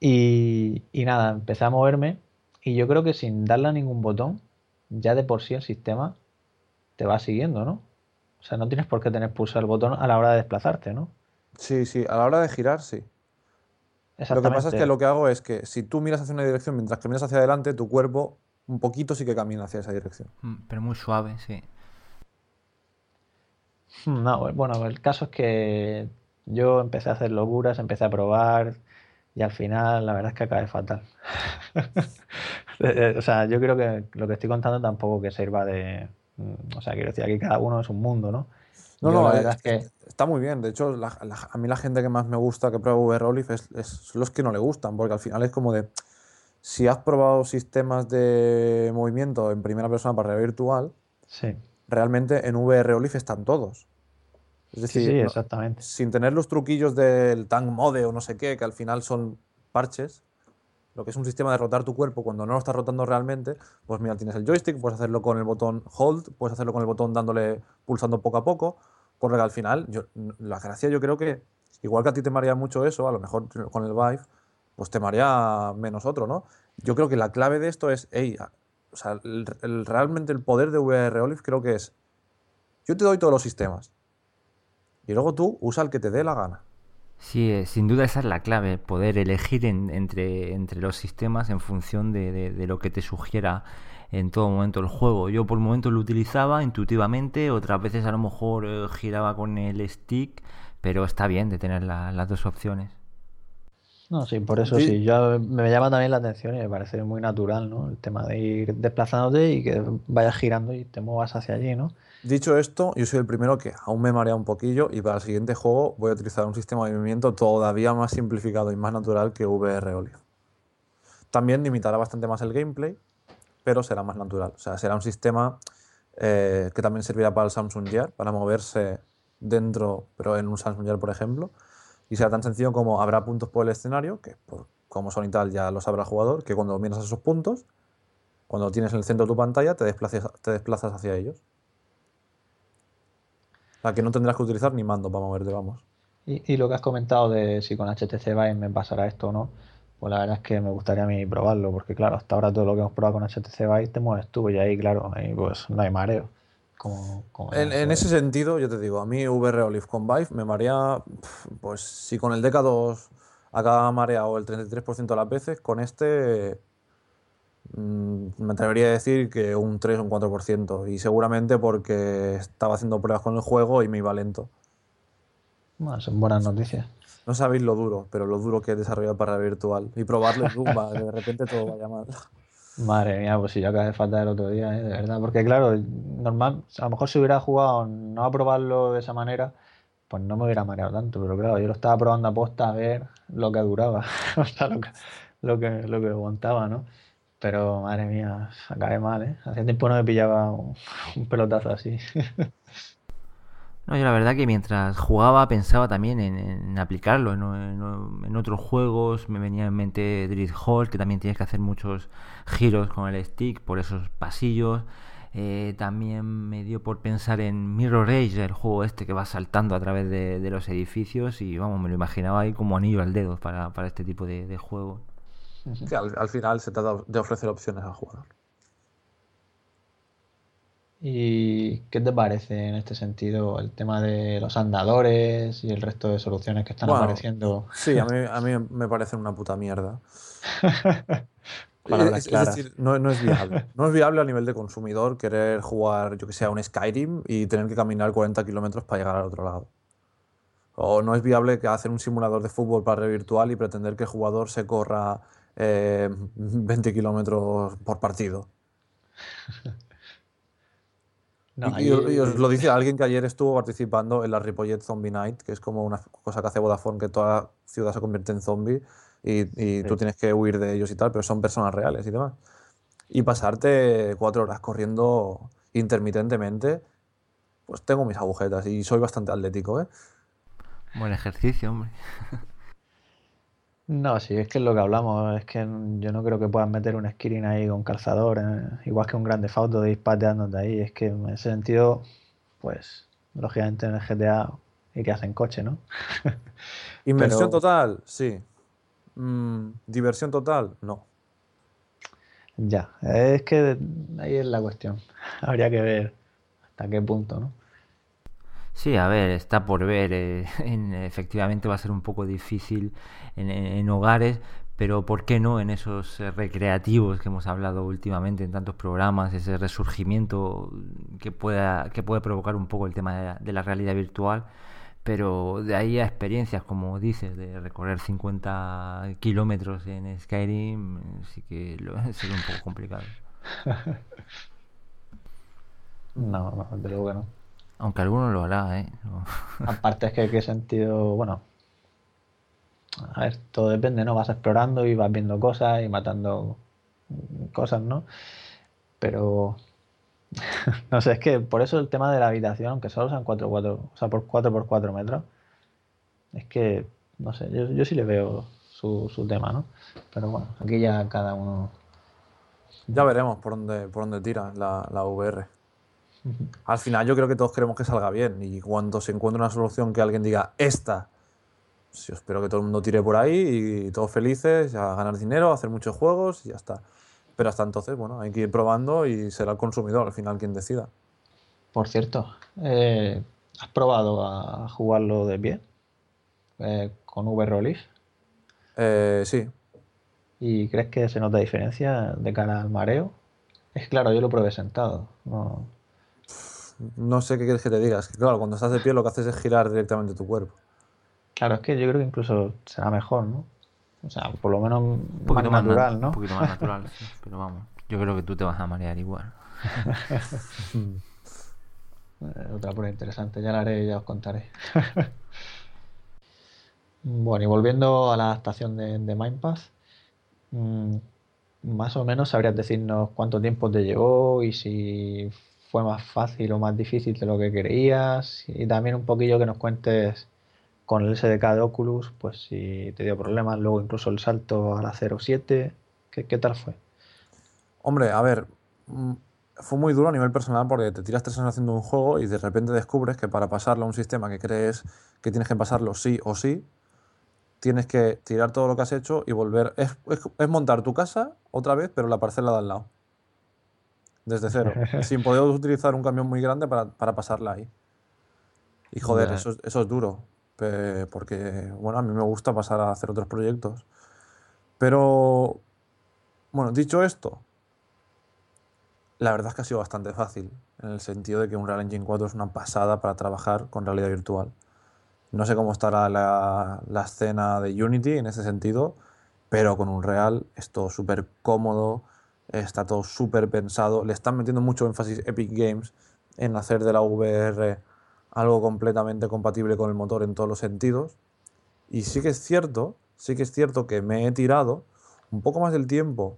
Y, y nada, empecé a moverme y yo creo que sin darle a ningún botón, ya de por sí el sistema te va siguiendo, ¿no? O sea, no tienes por qué tener pulsar el botón a la hora de desplazarte, ¿no? Sí, sí, a la hora de girar, sí. Lo que pasa es que lo que hago es que si tú miras hacia una dirección mientras que miras hacia adelante, tu cuerpo un poquito sí que camina hacia esa dirección. Mm, pero muy suave, sí. Hmm, no, bueno, el caso es que yo empecé a hacer locuras, empecé a probar y al final la verdad es que acabé fatal. o sea, yo creo que lo que estoy contando tampoco que sirva de, o sea, quiero decir, aquí cada uno es un mundo, ¿no? No, no, es, que... está muy bien. De hecho, a mí la gente que más me gusta que prueba VR es, es, los que no le gustan, porque al final es como de. Si has probado sistemas de movimiento en primera persona para realidad virtual, sí. realmente en VR están todos. Es decir, sí, exactamente. sin tener los truquillos del tank mode o no sé qué, que al final son parches, lo que es un sistema de rotar tu cuerpo cuando no lo estás rotando realmente, pues mira, tienes el joystick, puedes hacerlo con el botón hold, puedes hacerlo con el botón dándole, pulsando poco a poco, por lo que al final, la gracia yo creo que, igual que a ti te marea mucho eso, a lo mejor con el Vive, pues te marea menos otro, ¿no? Yo creo que la clave de esto es, hey, o sea, realmente el poder de VR Olive creo que es, yo te doy todos los sistemas, y luego tú usa el que te dé la gana. Sí, eh, sin duda esa es la clave, poder elegir entre, entre los sistemas en función de, de, lo que te sugiera en todo momento el juego. Yo por momentos lo utilizaba intuitivamente, otras veces a lo mejor eh, giraba con el stick, pero está bien de tener las dos opciones. No, sí, por eso sí. Yo, me llama también la atención y me parece muy natural, ¿no? El tema de ir desplazándote y que vayas girando y te muevas hacia allí, ¿no? Dicho esto, yo soy el primero que aún me marea un poquillo y para el siguiente juego voy a utilizar un sistema de movimiento todavía más simplificado y más natural que VR Olive. También limitará bastante más el gameplay, pero será más natural. O sea, será un sistema eh, que también servirá para el Samsung Gear, para moverse dentro, pero en un Samsung Gear, por ejemplo y sea tan sencillo como habrá puntos por el escenario, que por, como son y tal ya lo sabrá el jugador, que cuando miras esos puntos, cuando tienes en el centro de tu pantalla, te desplazas, te desplazas hacia ellos. La que no tendrás que utilizar ni mando para moverte, vamos. Y, lo que has comentado de si con HTC Vive me pasará esto o no, pues la verdad es que me gustaría a mí probarlo, porque claro, hasta ahora todo lo que hemos probado con HTC Vive te mueves tú y ahí, claro, ahí pues no hay mareo en, ese sentido, yo te digo, a mí VR Olive con Vive me marea, pues si con el DK2 acaba mareado el 33% de las veces, con este mm, me atrevería a decir que un 3 o un 4%, y seguramente porque estaba haciendo pruebas con el juego y me iba lento. Bueno, son buenas noticias. No sabéis lo duro, pero lo duro que he desarrollado para virtual. Y probarlo en Zumba, que de repente todo vaya mal. Madre mía, pues si yo acabé de faltar el otro día, ¿eh? de verdad. Porque claro, normal, a lo mejor si hubiera jugado no a probarlo de esa manera, pues no me hubiera mareado tanto. Pero claro, yo lo estaba probando a posta a ver lo que duraba, o sea, lo que, lo que, lo que aguantaba, ¿no? Pero madre mía, acabé mal, ¿eh? Hacía tiempo no me pillaba un pelotazo así. No, yo la verdad que mientras jugaba pensaba también en, aplicarlo en, otros juegos. Me venía en mente Drift Hall, que también tienes que hacer muchos giros con el stick por esos pasillos. Eh, también me dio por pensar en Mirror Age, el juego este que va saltando a través de, los edificios. Y vamos, me lo imaginaba ahí como anillo al dedo para, este tipo de, juego. al final se trata de ofrecer opciones al jugador. ¿Y qué te parece en este sentido el tema de los andadores y el resto de soluciones que están apareciendo? Sí, a mí, a mí me parece una puta mierda. es, decir, no, es viable. No es viable a nivel de consumidor querer jugar, yo que sé, a un Skyrim y tener que caminar 40 kilómetros para llegar al otro lado. O no es viable que hacer un simulador de fútbol para red virtual y pretender que el jugador se corra 20 eh, kilómetros por partido. y, os lo dice alguien que ayer estuvo participando en la Ripollet Zombie Night, que es como una cosa que hace Vodafone, que toda ciudad se convierte en zombie y, tú tienes que huir de ellos y tal, pero son personas reales y demás. Y pasarte cuatro horas corriendo intermitentemente, pues tengo mis agujetas y soy bastante atlético, ¿eh? Buen ejercicio, hombre. No, sí, es que es lo que hablamos. Es que yo no creo que puedan meter un skilling ahí con calzador, eh, igual que un grande fauto de ir de ahí. Es que en ese sentido, pues, lógicamente en el GTA irías en coche, ¿no? Inversión total, sí. Mm, diversión total, no. Ya, es que ahí es la cuestión. Habría que ver hasta qué punto, ¿no? Sí, a ver, está por ver. Eh, efectivamente va a ser un poco difícil en, hogares, pero ¿por qué no en esos eh, recreativos que hemos hablado últimamente en tantos programas, ese resurgimiento que, pueda, que puede provocar un poco el tema de la, realidad virtual? Pero de ahí a experiencias, como dices, de recorrer 50 kilómetros en Skyrim, sí que lo, sería un poco complicado. no, no, desde luego que no. Aunque alguno lo hará, ¿eh? Aparte es que qué sentido, bueno, a ver, todo depende, ¿no? Vas explorando y vas viendo cosas y matando cosas, ¿no? Pero no sé, es que por eso el tema de la habitación, aunque solo sean 4 4, o sea, por 4 por 4 metros, es que, no sé, yo, yo sí le veo su, su, tema, ¿no? Pero bueno, aquí ya cada uno... Ya veremos por dónde, por dónde tira la, la VR. Al final yo creo que todos queremos que salga bien y cuando se encuentre una solución que alguien diga, esta, pues yo espero que todo el mundo tire por ahí y todos felices, a ganar dinero, a hacer muchos juegos y ya está. Pero hasta entonces, bueno, hay que ir probando y será el consumidor al final quien decida. Por cierto, eh, ¿has probado a jugarlo de pie? eh, con V-Rollis. Eh, sí. ¿Y crees que se nota diferencia de cara al mareo? Es claro, yo lo probé sentado. No, No sé qué quieres que te diga. Es que claro, cuando estás de pie lo que haces es girar directamente tu cuerpo. Claro, es que yo creo que incluso será mejor, ¿no? O sea, por lo menos Un más poquito más, na- natural, Un ¿no? poquito más natural, sí. Pero vamos, yo creo que tú te vas a marear igual. Otra prueba interesante, ya la haré y ya os contaré. Bueno, y volviendo a la adaptación de, de Mindpass, mm, más o menos sabrías decirnos cuánto tiempo te llevó y si fue más fácil o más difícil de lo que creías y también un poquillo que nos cuentes con el SDK de Oculus, pues si te dio problemas, luego incluso el salto a la 07, ¿qué, qué tal fue? Hombre, a ver, mm, fue muy duro a nivel personal porque te tiras tres años haciendo un juego y de repente descubres que para pasarlo a un sistema que crees que tienes que pasarlo sí o sí, tienes que tirar todo lo que has hecho y volver. Es, es- es montar tu casa otra vez, pero la parcela de al lado. Desde cero. sin poder utilizar un camión muy grande para, para pasarla ahí. Y joder, eso, es- eso es duro. Porque, bueno, a mí me gusta pasar a hacer otros proyectos. Pero, bueno, dicho esto, la verdad es que ha sido bastante fácil, en el sentido de que Unreal Engine 4 es una pasada para trabajar con realidad virtual. No sé cómo estará la, la escena de Unity en ese sentido, pero con Unreal es todo súper cómodo, está todo súper pensado. Le están metiendo mucho énfasis Epic Games en hacer de la VR algo completamente compatible con el motor en todos los sentidos. Y sí que es cierto, sí que es cierto que me he tirado un poco más del tiempo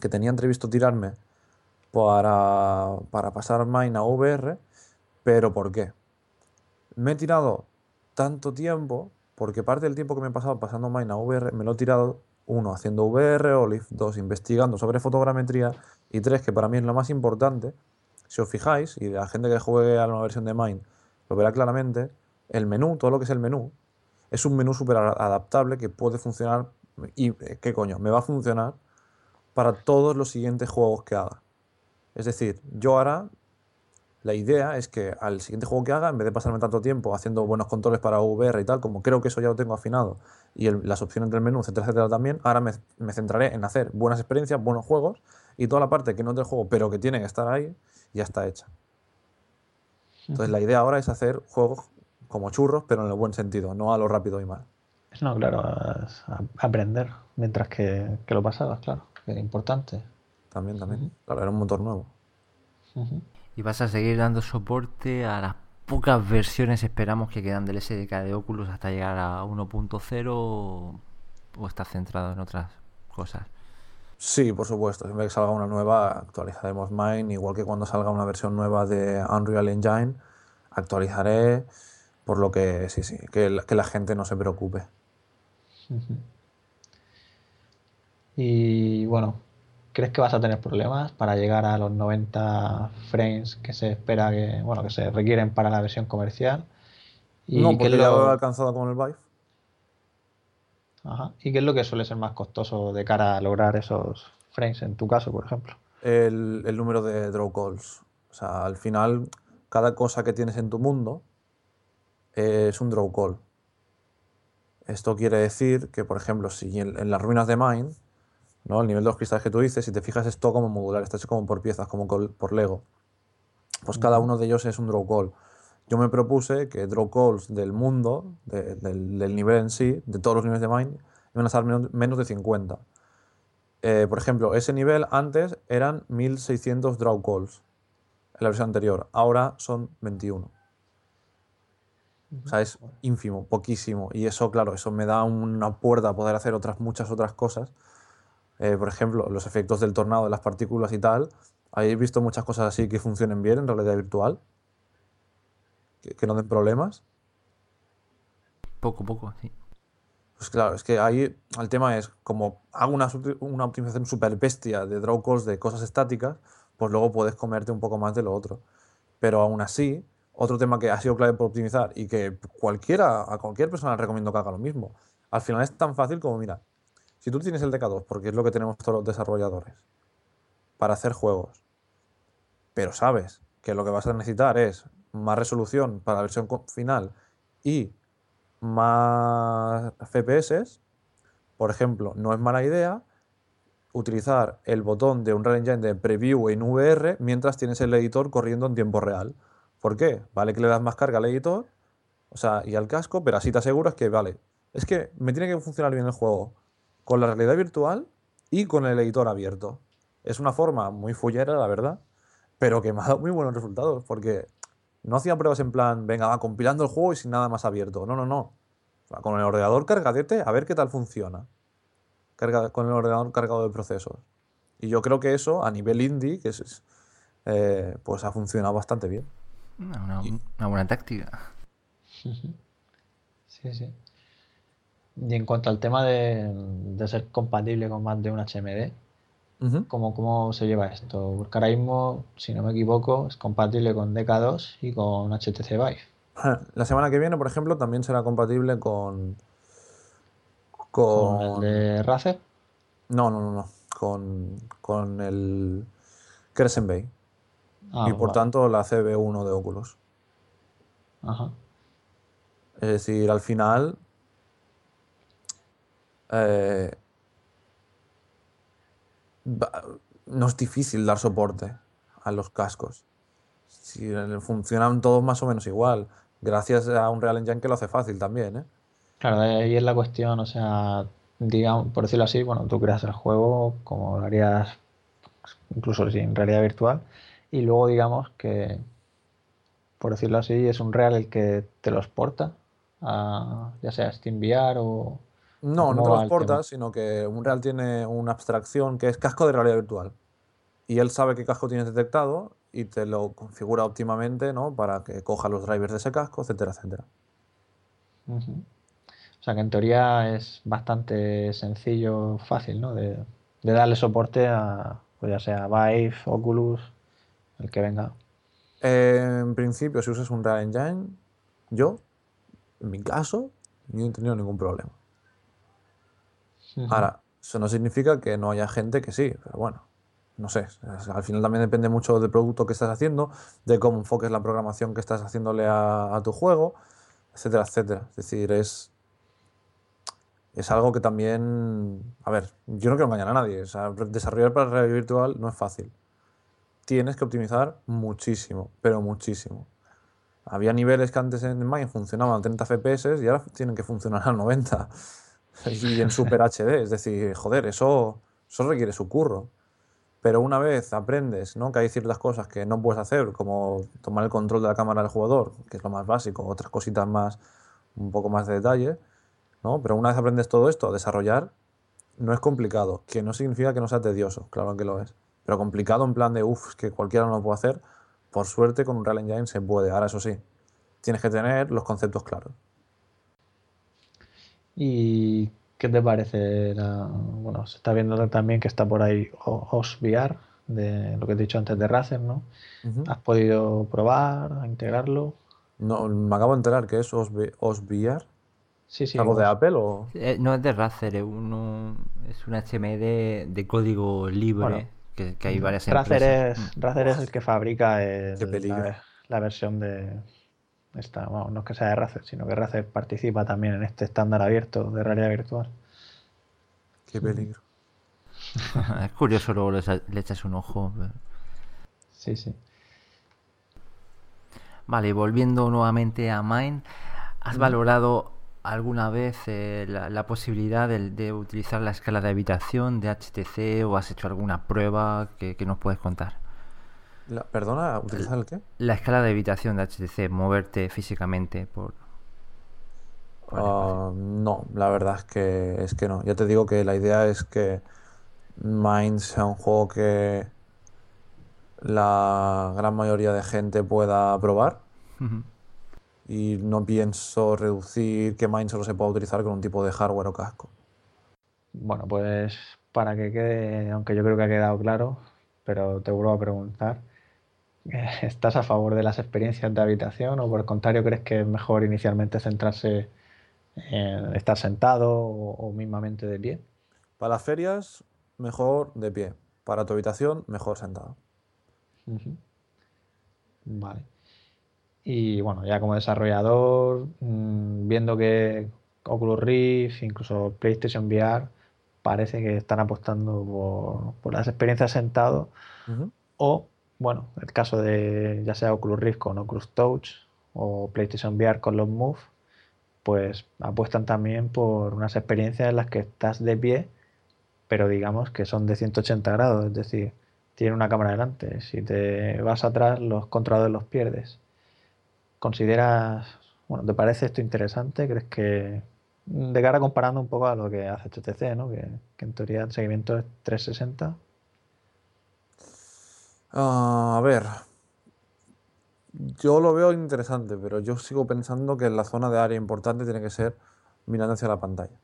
que tenía previsto tirarme para, para pasar Mine a VR, pero ¿por qué? Me he tirado tanto tiempo porque parte del tiempo que me he pasado pasando Mine a VR me lo he tirado, uno, haciendo VR, Olive, dos, investigando sobre fotogrametría y tres, que para mí es lo más importante, si os fijáis, y la gente que juegue a la versión de Mine lo verá claramente, el menú, todo lo que es el menú, es un menú súper adaptable que puede funcionar, y eh, ¿qué coño? Me va a funcionar para todos los siguientes juegos que haga. Es decir, yo ahora la idea es que al siguiente juego que haga, en vez de pasarme tanto tiempo haciendo buenos controles para VR y tal, como creo que eso ya lo tengo afinado, y el- las opciones del menú, etcétera, etcétera también, ahora me, me centraré en hacer buenas experiencias, buenos juegos, y toda la parte que no es del juego, pero que tiene que estar ahí, ya está hecha. Entonces la idea ahora es hacer juegos como churros, pero en el buen sentido, no a lo rápido y mal. No, claro, es aprender mientras que, que lo pasabas, claro, que es importante. También, también. Claro, era un motor nuevo. Y vas a seguir dando soporte a las pocas versiones, esperamos, que quedan del SDK de Oculus hasta llegar a 1.0 o o estás centrado en otras cosas. Sí, por supuesto. Siempre que salga una nueva, actualizaremos Mine. Igual que cuando salga una versión nueva de Unreal Engine, actualizaré. Por lo que sí, sí, que la, que la gente no se preocupe. Y bueno, ¿crees que vas a tener problemas para llegar a los 90 frames que se espera que, bueno, que se requieren para la versión comercial? ¿Y no, porque ya lo- lo he alcanzado con el Vive. Ajá. ¿Y qué es lo que suele ser más costoso de cara a lograr esos frames en tu caso, por ejemplo? El, el número de draw calls. O sea, al final, cada cosa que tienes en tu mundo es un draw call. Esto quiere decir que, por ejemplo, si en, en las ruinas de Mine, ¿no? el nivel de los cristales que tú dices, si te fijas, es todo como modular, está hecho como por piezas, como por Lego. Pues cada uno de ellos es un draw call. Yo me propuse que draw calls del mundo, de- del, del nivel en sí, de todos los niveles de Mine, iban a estar menos, menos de 50. Eh, por ejemplo, ese nivel antes eran 1600 draw calls en la versión anterior, ahora son 21. O sea, es ínfimo, poquísimo. Y eso, claro, eso me da una puerta a poder hacer otras muchas otras cosas. Eh, por ejemplo, los efectos del tornado de las partículas y tal. ¿Habéis visto muchas cosas así que funcionen bien en realidad virtual? Que, que no den problemas. Poco a poco, sí. Pues claro, es que ahí el tema es, como hago una, una optimización súper bestia de draw calls de cosas estáticas, pues luego puedes comerte un poco más de lo otro. Pero aún así, otro tema que ha sido clave por optimizar y que cualquiera, a cualquier persona le recomiendo que haga lo mismo. Al final es tan fácil como, mira, si tú tienes el DK2, porque es lo que tenemos todos los desarrolladores, para hacer juegos, pero sabes que lo que vas a necesitar es más resolución para la versión final y más FPS, por ejemplo, no es mala idea utilizar el botón de Unreal Engine de Preview en VR mientras tienes el editor corriendo en tiempo real. ¿Por qué? Vale que le das más carga al editor, o sea, y al casco, pero así te aseguras que, vale, es que me tiene que funcionar bien el juego con la realidad virtual y con el editor abierto. Es una forma muy fullera, la verdad, pero que me ha dado muy buenos resultados, porque no hacía pruebas en plan, venga, va compilando el juego y sin nada más abierto. No, no, no. con el ordenador cargadete, a ver qué tal funciona. Carga, con el ordenador cargado de procesos. Y yo creo que eso, a nivel indie, que es, eh, pues ha funcionado bastante bien. Una, una buena táctica. Sí, sí. Y en cuanto al tema de, ser compatible con más de un HMD, ¿cómo, se lleva esto? Porque ahora mismo, si no me equivoco, es compatible con DK2 y con HTC Vive. La semana que viene, por ejemplo, también será compatible con. ¿Con, el de Razer? No, no, no, no. Con, con el Crescent Bay. Ah, y por tanto la CB1 de Oculus. Ajá. Es decir, al final eh, no es difícil dar soporte a los cascos. Si funcionan todos más o menos igual, gracias a un Real Engine que lo hace fácil también. ¿eh? Claro, ahí es la cuestión, o sea, digamos, por decirlo así, bueno, tú creas el juego como harías incluso sin realidad virtual y luego digamos que, por decirlo así, es un Real el que te lo exporta, a, ya sea SteamVR o, no, no te lo exportas, sino que Unreal tiene una abstracción que es casco de realidad virtual. Y él sabe qué casco tienes detectado y te lo configura óptimamente ¿no? para que coja los drivers de ese casco, etcétera, etcétera. O sea que en teoría es bastante sencillo, fácil, ¿no? De, darle soporte a, pues ya sea Vive, Oculus, el que venga. en principio, si usas un Real Engine, yo, en mi caso, no he tenido ningún problema. Ahora, eso no significa que no haya gente que sí, pero bueno, no sé. Al final también depende mucho del producto que estás haciendo, de cómo enfoques la programación que estás haciéndole a, tu juego, etcétera, etcétera. Es decir, es, es algo que también. A ver, yo no quiero engañar a nadie. desarrollar para realidad virtual no es fácil. Tienes que optimizar muchísimo, pero muchísimo. Había niveles que antes en Mine funcionaban a 30 FPS y ahora tienen que funcionar a 90 y en Super HD. Es decir, joder, eso, eso requiere su curro. Pero una vez aprendes ¿no? que hay ciertas cosas que no puedes hacer, como tomar el control de la cámara del jugador, que es lo más básico, otras cositas más, un poco más de detalle, ¿no? pero una vez aprendes todo esto, desarrollar no es complicado, que no significa que no sea tedioso, claro que lo es. Pero complicado en plan de, uff, que cualquiera no lo puede hacer, por suerte con un Real Engine se puede. Ahora eso sí, tienes que tener los conceptos claros. ¿Y qué te parece? bueno, se está viendo también que está por ahí OSVR, de lo que he dicho antes de Razer, ¿no? ¿Has podido probar, integrarlo? No, me acabo de enterar que es OSVR. Sí, sí. ¿Algo de Apple o...? Eh, no es de Razer, es, uno, es un HMD de, código libre, que, hay varias Razer Es, mm. Razer es el que fabrica la versión de, no es que sea de Razer, sino que Razer participa también en este estándar abierto de realidad virtual. Qué peligro. es curioso, luego le, echas un ojo. Sí, sí. Vale, volviendo nuevamente a Mind, ¿has valorado alguna vez eh, la, posibilidad de, utilizar la escala de habitación de HTC o has hecho alguna prueba que nos puedes contar? ¿Perdona? ¿Utilizar el qué? La escala de habitación de HTC, moverte físicamente por... Ah, no, la verdad es que, es que no. Ya te digo que la idea es que Mind sea un juego que la gran mayoría de gente pueda probar. Y no pienso reducir que Mind solo se pueda utilizar con un tipo de hardware o casco. Bueno, pues para que quede, aunque yo creo que ha quedado claro, pero te vuelvo a preguntar, ¿Estás a favor de las experiencias de habitación o por el contrario crees que es mejor inicialmente centrarse en estar sentado o, mismamente de pie? Para las ferias, mejor de pie. Para tu habitación, mejor sentado. Vale. Y bueno, ya como desarrollador, mm, viendo que Oculus Rift, incluso PlayStation VR, parece que están apostando por, las experiencias sentado. O, bueno, el caso de ya sea Oculus Rift con Oculus Touch o PlayStation VR con los Move, pues apuestan también por unas experiencias en las que estás de pie, pero digamos que son de 180 grados, es decir, tiene una cámara delante. Si te vas atrás, los controladores los pierdes. ¿Consideras, bueno, te parece esto interesante? ¿Crees que, de cara comparando un poco a lo que hace HTC, ¿no? que, en teoría el seguimiento es 360? Ah, a ver, yo lo veo interesante, pero yo sigo pensando que la zona de área importante tiene que ser mirando hacia la pantalla.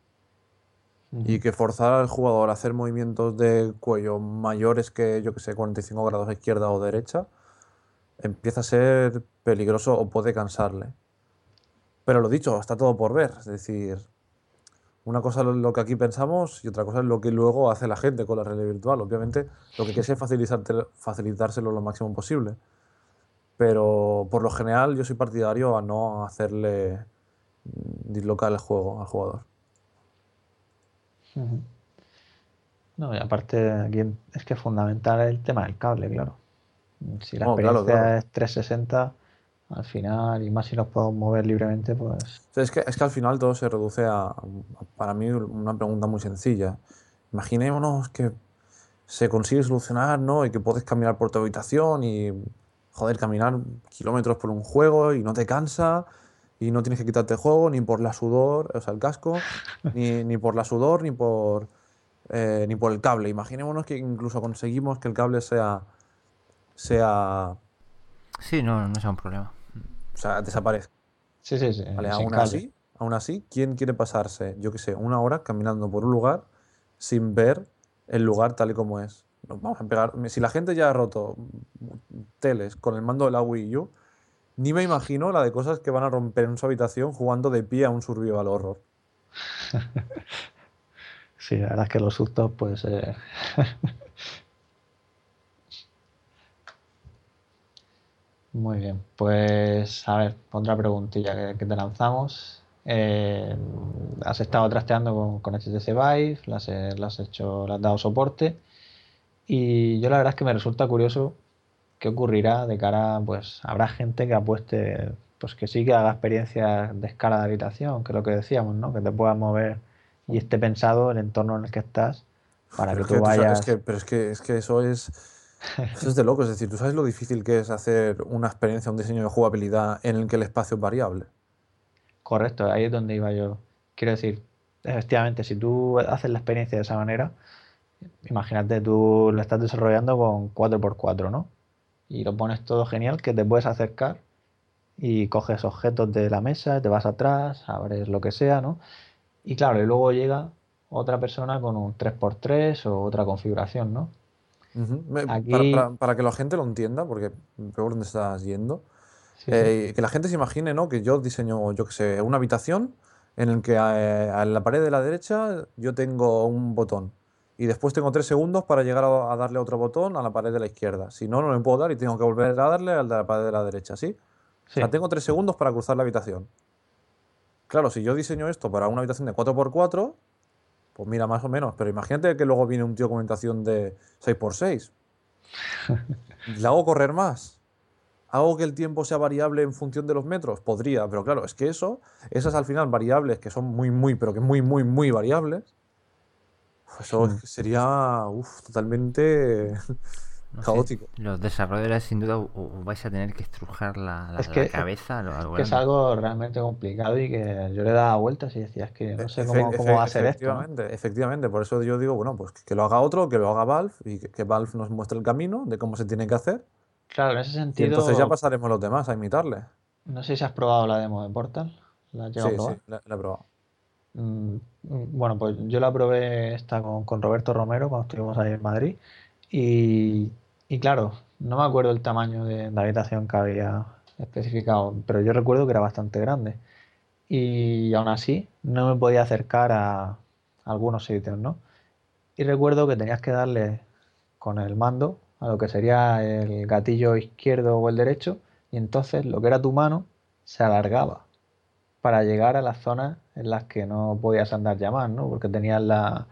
Y que forzar al jugador a hacer movimientos de cuello mayores que, yo que sé, 45 grados a izquierda o derecha, empieza a ser peligroso o puede cansarle. Pero lo dicho, está todo por ver. Es decir, una cosa es lo que aquí pensamos y otra cosa es lo que luego hace la gente con la realidad virtual. Obviamente, lo que quiere es facilitárselo lo máximo posible pero por lo general yo soy partidario a no hacerle dislocar el juego al jugador. No, y aparte aquí es que es fundamental el tema del cable, claro. Si la experiencia es 360, al final, y más si los podemos mover libremente, pues... es, que, es que al final todo se reduce a, para mí, una pregunta muy sencilla. Imaginémonos que se consigue solucionar, ¿no? Y que puedes caminar por tu habitación y joder, caminar kilómetros por un juego y no te cansa y no tienes que quitarte el juego ni por la sudor, o sea, el casco, ni, por la sudor, ni por, eh, ni por el cable. Imaginémonos que incluso conseguimos que el cable sea... sea sí, no, no sea un problema. O sea, desaparezca. Sí, sí, sí. aún, así, aún así, ¿quién quiere pasarse, yo qué sé, una hora caminando por un lugar sin ver el lugar tal y como es? vamos a pegar. Si la gente ya ha roto teles con el mando de la Wii U, ni me imagino la de cosas que van a romper en su habitación jugando de pie a un survival horror. sí, la verdad es que los sustos, pues. Eh... Muy bien, pues a ver, otra preguntilla que, te lanzamos. Eh, has estado trasteando con, con HTC Vive, las, has hecho, le has dado soporte. Y yo la verdad es que me resulta curioso qué ocurrirá de cara, pues habrá gente que apueste, pues que sí que haga experiencias de escala de habitación, que es lo que decíamos, ¿no? Que te puedas mover y esté pensado el entorno en el que estás para que tú vayas. pero es que, es que eso es. Eso es de loco, es decir, tú sabes lo difícil que es hacer una experiencia, un diseño de jugabilidad en el que el espacio es variable. Correcto, ahí es donde iba yo. Quiero decir, efectivamente, si tú haces la experiencia de esa manera, imagínate, tú lo estás desarrollando con 4x4, ¿no? Y lo pones todo genial, que te puedes acercar y coges objetos de la mesa, te vas atrás, abres lo que sea, ¿no? Y claro, y luego llega otra persona con un 3x3 o otra configuración, ¿no? Para, que la gente lo entienda, porque veo dónde estás yendo, eh, que la gente se imagine, ¿no? Que yo diseño, yo qué sé, una habitación en la que eh, en la pared de la derecha yo tengo un botón y después tengo tres segundos para llegar a, darle otro botón a la pared de la izquierda. Si no, no le puedo dar y tengo que volver a darle al de la pared de la derecha, ¿sí? O sea, tengo tres segundos para cruzar la habitación. Claro, si yo diseño esto para una habitación de 4x4, pues mira, más o menos. Pero imagínate que luego viene un tío con habitación de 6x6. ¿Le hago correr más? ¿Hago que el tiempo sea variable en función de los metros? Podría, pero claro, es que eso, esas al final variables que son muy, muy, pero que muy, muy, muy variables, eso sería totalmente caótico. los desarrolladores sin duda vais a tener que estrujar la, cabeza. que es algo realmente complicado y que yo le daba vueltas y decía, es que no sé cómo, cómo va a ser esto. Efectivamente, por eso yo digo, bueno, pues que lo haga otro, que lo haga Valve y que, Valve nos muestre el camino de cómo se tiene que hacer. Claro, en ese sentido. entonces ya pasaremos los demás a imitarle. No sé si has probado la demo de Portal. ¿La has llegado sí, Sí, la he probado. Mm, bueno, pues yo la probé esta con, Roberto Romero cuando estuvimos ahí en Madrid. Y, claro, no me acuerdo el tamaño de, la habitación que había especificado, pero yo recuerdo que era bastante grande. Y aún así no me podía acercar a, algunos sitios, ¿no? Y recuerdo que tenías que darle con el mando a lo que sería el gatillo izquierdo o el derecho, y entonces lo que era tu mano se alargaba para llegar a las zonas en las que no podías andar ya más, ¿no? Porque tenías la,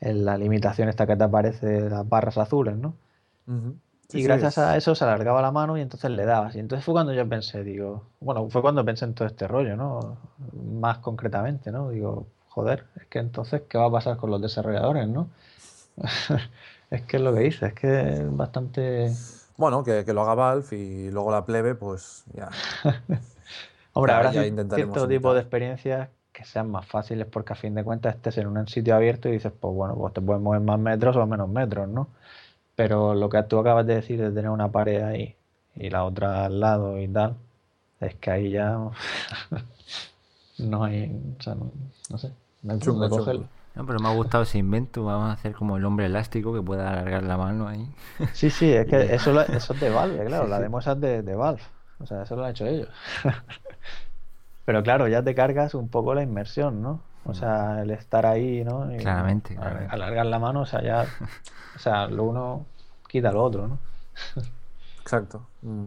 la limitación esta que te aparece de las barras azules, ¿no? Y gracias a eso se alargaba la mano y entonces le dabas. Y entonces fue cuando yo pensé, digo, bueno, fue cuando pensé en todo este rollo, ¿no? Más concretamente, ¿no? Digo, joder, es que entonces, ¿qué va a pasar con los desarrolladores, ¿no? es que es lo que dice, es que es bastante... Bueno, que, lo haga Valve y luego la plebe, pues ya... Hombre, ahora cierto tipo de experiencias que sean más fáciles porque a fin de cuentas estés en un sitio abierto y dices, pues bueno, pues te puedes mover más metros o menos metros, ¿no? Pero lo que tú acabas de decir de tener una pared ahí y la otra al lado y tal, es que ahí ya no hay, o sea, no, sé, no hay de cogerlo. No, pero me ha gustado ese invento. Vamos a hacer como el hombre elástico que pueda alargar la mano ahí. Sí, sí, es que eso, eso es de Valve, claro. la demo es de, de Valve. O sea, eso lo han hecho ellos. Pero claro, ya te cargas un poco la inmersión, ¿no? O sea, el estar ahí, ¿no? claramente, Alargar la mano, o sea, ya. O sea, lo uno quita lo otro, ¿no? Exacto. Mm.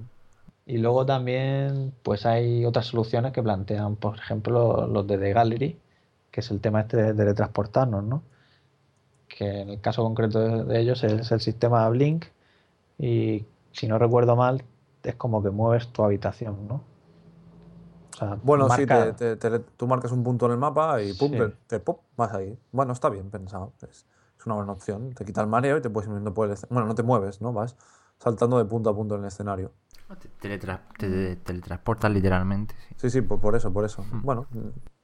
Y luego también, pues hay otras soluciones que plantean, por ejemplo, los de The Gallery, que es el tema este de teletransportarnos, ¿no? Que en el caso concreto de ellos es el sistema Blink y si no recuerdo mal, es como que mueves tu habitación, ¿no? Bueno, sí, tú marcas un punto en el mapa y pum, te, pop, vas ahí. Bueno, está bien pensado. Es, una buena opción. Te quita el mareo y te puedes ir moviendo por el Bueno, no te mueves, ¿no? Vas saltando de punto a punto en el escenario. Te, teletransportas literalmente. Sí, sí, por, eso, por eso. Hmm. Bueno,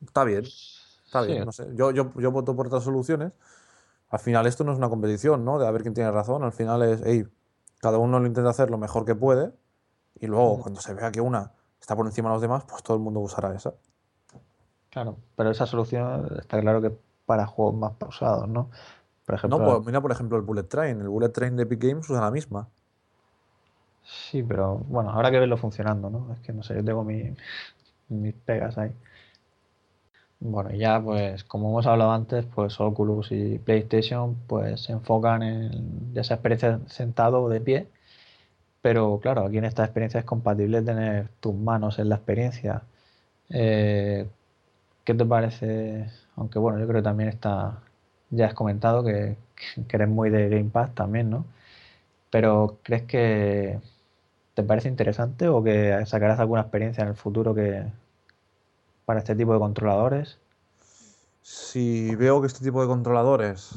está bien. Está bien, no sé. Yo, yo, yo voto por otras soluciones. Al final esto no es una competición, ¿no? De a ver quién tiene razón. Al final es, hey, cada uno lo intenta hacer lo mejor que puede y luego hmm. cuando se vea que una está por encima de los demás, pues todo el mundo usará esa. Claro, pero esa solución está claro que para juegos más pausados, ¿no? Por ejemplo, no, pues mira por ejemplo el Bullet Train. El Bullet Train de Epic Games usa la misma. Sí, pero bueno, habrá que verlo funcionando, ¿no? Es que no sé, yo tengo mis pegas ahí. Bueno, ya pues como hemos hablado antes, pues Oculus y PlayStation pues se enfocan en esa experiencia sentado o de pie pero claro, aquí en esta experiencia es compatible tener tus manos en la experiencia. Eh, ¿Qué te parece? Aunque bueno, yo creo que también está, ya has comentado que, eres muy de Game Pass también, ¿no? Pero ¿crees que te parece interesante o que sacarás alguna experiencia en el futuro que para este tipo de controladores? Si veo que este tipo de controladores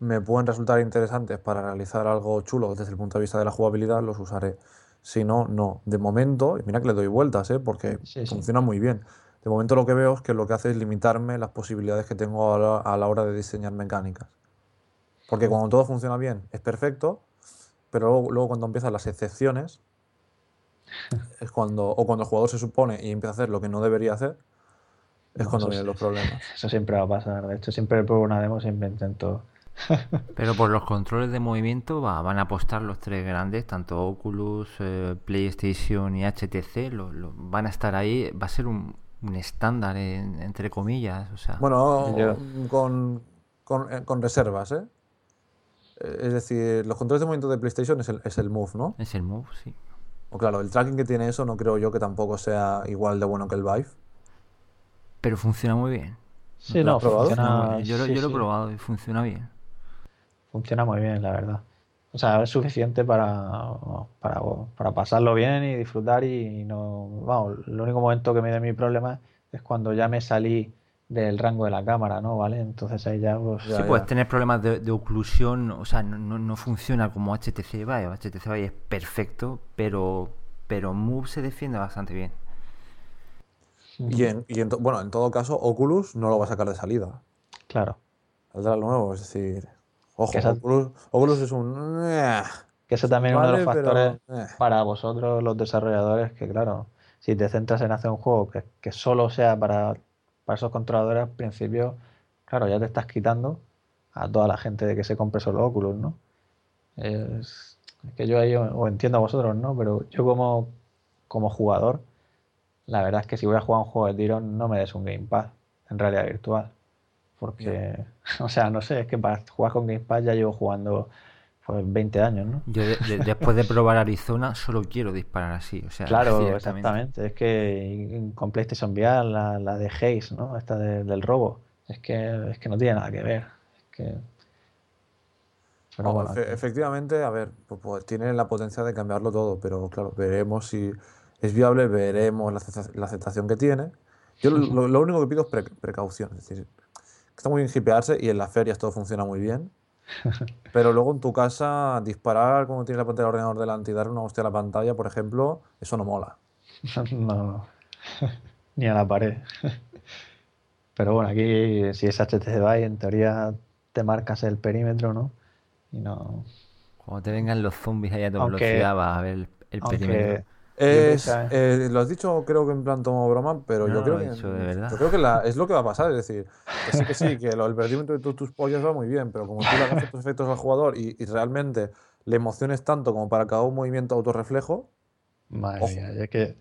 me pueden resultar interesantes para realizar algo chulo desde el punto de vista de la jugabilidad, los usaré. Si no, no. De momento, y mira que le doy vueltas, ¿eh? porque funciona muy bien. De momento lo que veo es que lo que hace es limitarme las posibilidades que tengo a la, hora de diseñar mecánicas. Porque cuando todo funciona bien es perfecto, pero luego, cuando empiezan las excepciones, es cuando, o cuando el jugador se supone y empieza a hacer lo que no debería hacer, es cuando vienen los problemas. Eso siempre va a pasar. De hecho, siempre pruebo una demo, siempre intento pero por los controles de movimiento van a apostar los tres grandes, tanto Oculus, eh, PlayStation y HTC, van a estar ahí, va a ser un, estándar entre comillas. O sea, bueno, con, eh, con, reservas, ¿eh? ¿eh? Es decir, los controles de movimiento de PlayStation es el, es el Move, ¿no? Es el Move, sí. O claro, el tracking que tiene eso no creo yo que tampoco sea igual de bueno que el Vive. Pero funciona muy bien. Sí, no, funciona, yo, lo he probado y funciona bien. Funciona muy bien, la verdad. O sea, es suficiente para, para, pasarlo bien y disfrutar y no... Vamos, el único momento que me da mi problema es cuando ya me salí del rango de la cámara, ¿no? ¿Vale? Entonces ahí ya... Pues, sí, puedes tener problemas de, oclusión, o sea, no, no, funciona como HTC Vive. HTC Vive es perfecto, pero, pero Move se defiende bastante bien. Y, en, y bueno, en todo caso, Oculus no lo va a sacar de salida. Claro. Saldrá nuevo, es decir... Ojo, Oculus, es un... Eh, que eso también es uno de los factores eh. para vosotros, los desarrolladores, que claro, si te centras en hacer un juego que, que solo sea para, para esos controladores, al principio, claro, ya te estás quitando a toda la gente de que se compre solo Oculus, ¿no? Es, que yo ahí os entiendo a vosotros, ¿no? Pero yo como, como jugador, la verdad es que si voy a jugar un juego de tiro, no me des un Game Pass en realidad virtual. Porque, o sea, no sé, es que para jugar con Game Pass ya llevo jugando pues 20 años, ¿no? Yo después de probar Arizona solo quiero disparar así, o sea, claro, exactamente. Es que con PlayStation VR la, la de Haze, ¿no? Esta del robo, es que es que no tiene nada que ver. Es que efectivamente, a ver, pues, pues, tiene la potencia de cambiarlo todo, pero claro, veremos si es viable, veremos la, aceptación que tiene. Yo lo, único que pido es precaución, es decir, está muy bien hipearse y en las ferias todo funciona muy bien, pero luego en tu casa disparar como tienes la pantalla del ordenador delante y dar una hostia a la pantalla, por ejemplo, eso no mola. no, ni a la pared. Pero bueno, aquí si es HTC Vive, en teoría te marcas el perímetro, ¿no? Y no. Cuando te vengan los zombies ahí a tu velocidad, vas a ver el, perímetro. Eh, lo has dicho, creo que en plan tomo broma, pero yo creo que. Yo creo que es lo que va a pasar. Es decir, que sí, que sí, que el perímetro de tus pollas va muy bien, pero como tú le hagas estos efectos al jugador y, realmente le emociones tanto como para cada un movimiento autorreflejo. Madre mía, es que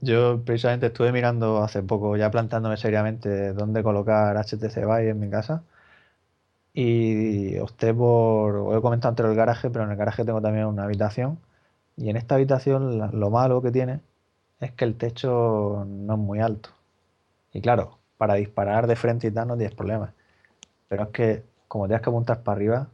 yo precisamente estuve mirando hace poco, ya plantándome seriamente dónde colocar HTC Vive en mi casa. Y opté por, os he comentado antes el garaje, pero en el garaje tengo también una habitación. Y en esta habitación lo malo que tiene es que el techo no es muy alto. Y claro, para disparar de frente y tal no tienes problemas. Pero es que como tienes que apuntar para arriba,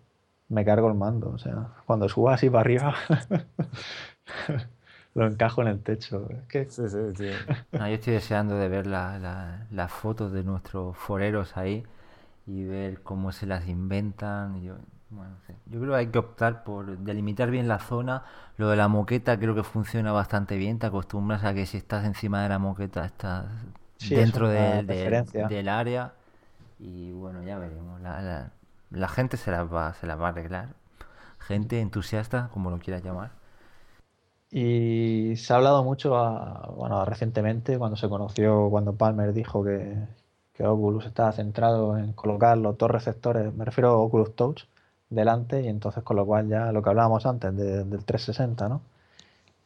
me cargo el mando. O sea, cuando subo así para arriba, lo encajo en el techo. Es que... Sí, sí, tío. yo estoy deseando de ver las fotos de nuestros foreros ahí y ver cómo se las inventan. Yo, bueno, yo creo que hay que optar por delimitar bien la zona. Lo de la moqueta creo que funciona bastante bien. Te acostumbras a que si estás encima de la moqueta estás dentro del área. Y bueno, ya veremos. La, la, gente se las, va, se las va a arreglar. Gente entusiasta, como lo quieras llamar. Y se ha hablado mucho, bueno, recientemente, cuando se conoció, cuando Palmer dijo que, que Oculus estaba centrado en colocar los dos receptores, me refiero a Oculus Touch, delante y entonces con lo cual ya lo que hablábamos antes del 360, ¿no?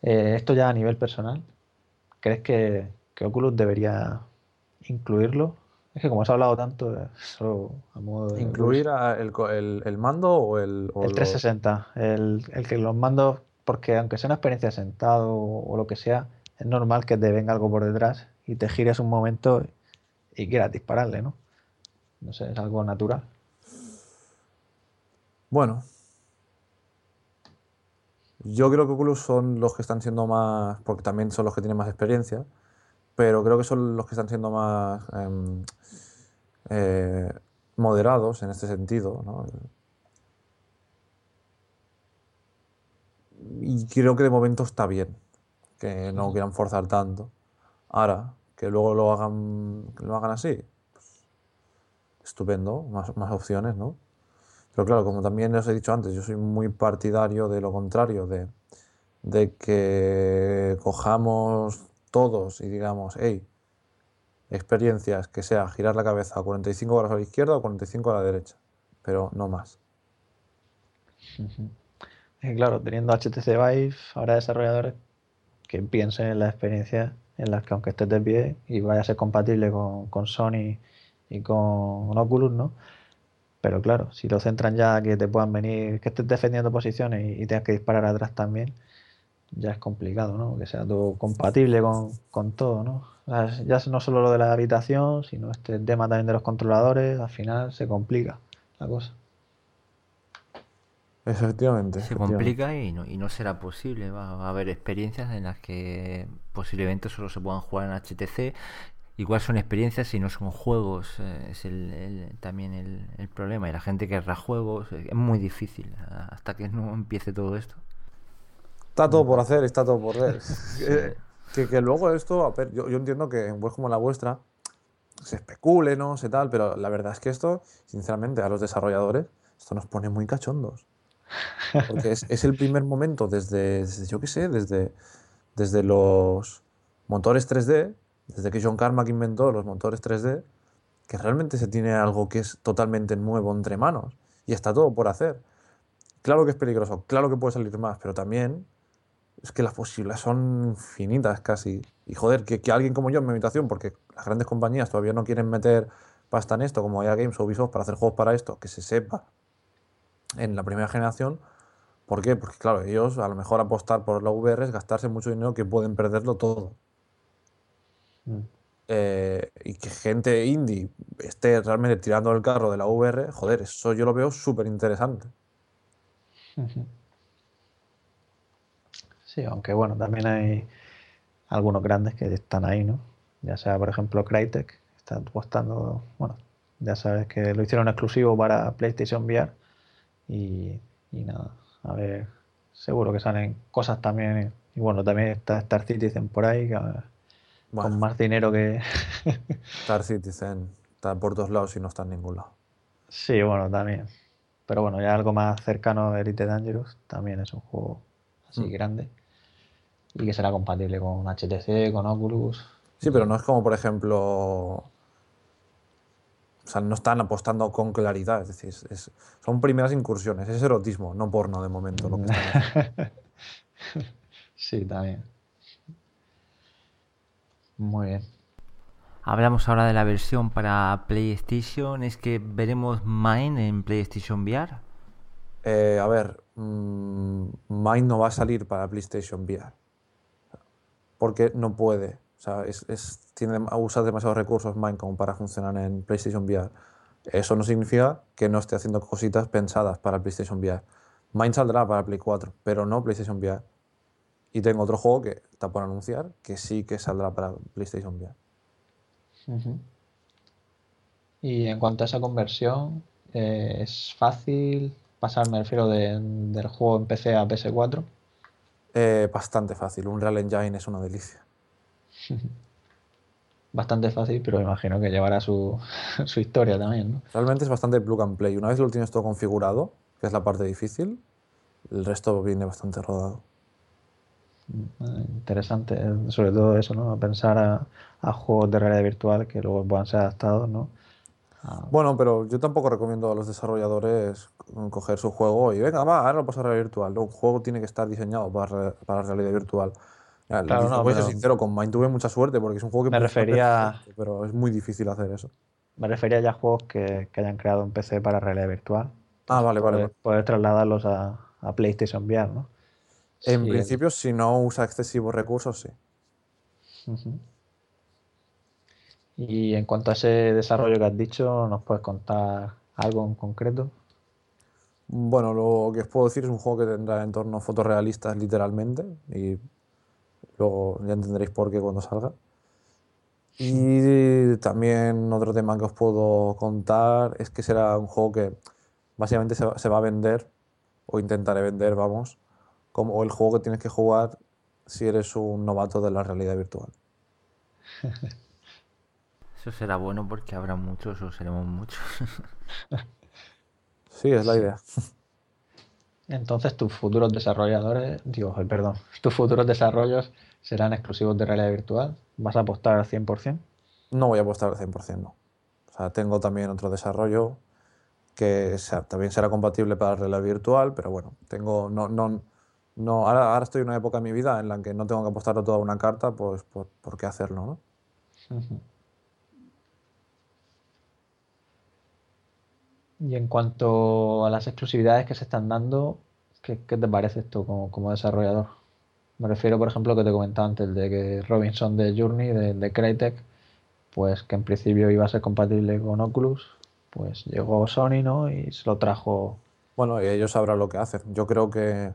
Eh, esto ya a nivel personal, ¿crees que, Oculus debería incluirlo? Es que como se ha hablado tanto, solo a modo de... ¿Incluir el, mando o el...? el 360, el, el, que los mandos, porque aunque sea una experiencia sentado o lo que sea, es normal que te venga algo por detrás y te gires un momento y quieras dispararle, ¿no? No sé, es algo natural. Bueno. Yo creo que Oculus son los que están siendo más, porque también son los que tienen más experiencia, pero creo que son los que están siendo más em, eh, moderados en este sentido. ¿no? Y creo que de momento está bien, que no quieran forzar tanto. Ahora, que luego lo hagan, lo hagan así, pues, estupendo, más, más opciones, ¿no? Pero claro, como también os he dicho antes, yo soy muy partidario de lo contrario, de, de que cojamos todos y digamos, hey, experiencias que sea girar la cabeza a 45 grados a la izquierda o 45 a la derecha, pero no más. claro, teniendo HTC Vive, habrá desarrolladores que piensen en las experiencias en las que aunque estés de pie y vaya a ser compatible con, con Sony y con Oculus, ¿no? Pero claro, si lo centran ya que te puedan venir, que estés defendiendo posiciones y, tengas que disparar atrás también, ya es complicado, ¿no? Que sea todo compatible con, todo, ¿no? ya no solo lo de la habitación, sino este tema también de los controladores, al final se complica la cosa. Efectivamente. Se complica y no, y no será posible. Va a haber experiencias en las que posiblemente solo se puedan jugar en HTC igual son experiencias y no son juegos, eh, es el, también el, problema. Y la gente que querrá juegos, eh, es muy difícil hasta que no empiece todo esto. Está todo por hacer, está todo por ver. que, que, luego esto, a ver, yo, yo entiendo que en web como la vuestra se especule, no sé tal, pero la verdad es que esto, sinceramente, a los desarrolladores, esto nos pone muy cachondos. Porque es, es el primer momento desde, desde yo qué sé, desde, desde los motores 3D desde que John Carmack inventó los motores 3D, que realmente se tiene algo que es totalmente nuevo entre manos y está todo por hacer. Claro que es peligroso, claro que puede salir más, pero también es que las posibilidades son infinitas casi. Y joder, que, alguien como yo en mi habitación, porque las grandes compañías todavía no quieren meter pasta en esto, como EA Games o Ubisoft, para hacer juegos para esto, que se sepa en la primera generación, ¿Por qué? Porque claro, ellos a lo mejor apostar por la VR es gastarse mucho dinero que pueden perderlo todo. Eh, y que gente indie esté realmente tirando el carro de la VR, joder, eso yo lo veo súper interesante. Sí, aunque bueno, también hay algunos grandes que están ahí, ¿no? Ya sea, por ejemplo, Crytek, que está apostando, bueno, ya sabes que lo hicieron exclusivo para PlayStation VR y, y nada, a ver, seguro que salen cosas también, y bueno, también está Star Citizen por ahí, que, Bueno, con más dinero que... Star Citizen está por todos lados y no está en ningún lado. Sí, bueno, también. Pero bueno, ya algo más cercano a Elite Dangerous, también es un juego así Mm. grande y que será compatible con HTC, con Oculus. Sí, pero no es como, por ejemplo. O sea, no están apostando con claridad. Es decir, es- son primeras incursiones. Es erotismo, no porno de momento. Lo que están haciendo. Sí, también. Muy bien. Hablamos ahora de la versión para PlayStation. Es que veremos Mine en PlayStation VR. Eh, a ver, mm, Mind no va a salir para PlayStation VR. Porque no puede. O sea, es, es- tiene, usa demasiados recursos Mind como para funcionar en PlayStation VR. Eso no significa que no esté haciendo cositas pensadas para PlayStation VR. Mind saldrá para Play 4, pero no PlayStation VR. Y tengo otro juego que está por anunciar que sí que saldrá para PlayStation VR. Y en cuanto a esa conversión, eh, ¿es fácil pasar, me refiero, de- del juego en PC a PS4? Eh, bastante fácil. Un Real Engine es una delicia. Bastante fácil, pero me imagino que llevará su, su historia también, ¿no? Realmente es bastante plug and play. Una vez lo tienes todo configurado, que es la parte difícil, el resto viene bastante rodado. Interesante, eh, sobre todo eso, ¿no? Pensar a, a juegos de realidad virtual que luego puedan ser adaptados, ¿no? A- Bueno, pero yo tampoco recomiendo a los desarrolladores coger su juego y venga, va, ahora lo paso a realidad virtual. No, un juego tiene que estar diseñado para, para realidad virtual. Ya, Claro, no, voy a ser sincero, con Mind tuve mucha suerte porque es un juego que Me refería- pero es muy difícil hacer eso. Me refería ya a juegos que, que hayan creado en PC para realidad virtual. Ah, vale, vale. Poder, vale. poder trasladarlos a, a PlayStation VR, ¿no? En Sí, principio, si no usa excesivos recursos, sí. Y en cuanto a ese desarrollo que has dicho, ¿nos puedes contar algo en concreto? Bueno, lo que os puedo decir es un juego que tendrá entornos fotorrealistas literalmente y luego ya entenderéis por qué cuando salga. Y también otro tema que os puedo contar es que será un juego que básicamente se va a vender o intentaré vender, vamos, como el juego que tienes que jugar si eres un novato de la realidad virtual. Eso será bueno porque habrá muchos o seremos muchos. Sí, es la idea. Entonces tus futuros desarrolladores, digo, ay, perdón, tus futuros desarrollos serán exclusivos de realidad virtual. ¿Vas a apostar al 100%? No voy a apostar al 100%, no. O sea, tengo también otro desarrollo que sea- también será compatible para realidad virtual, pero bueno, tengo, no, no, no, ahora, ahora estoy en una época de mi vida en la que no tengo que apostar a toda una carta, pues por, por qué hacerlo, ¿no? Y en cuanto a las exclusividades que se están dando, ¿qué, qué te parece esto como, como desarrollador? Me refiero, por ejemplo, a lo que te comentaba antes, de que Robinson de Journey, de, de Crytek, pues que en principio iba a ser compatible con Oculus, pues llegó Sony, ¿no? Y se lo trajo. Bueno, y ellos sabrán lo que hacen. Yo creo que,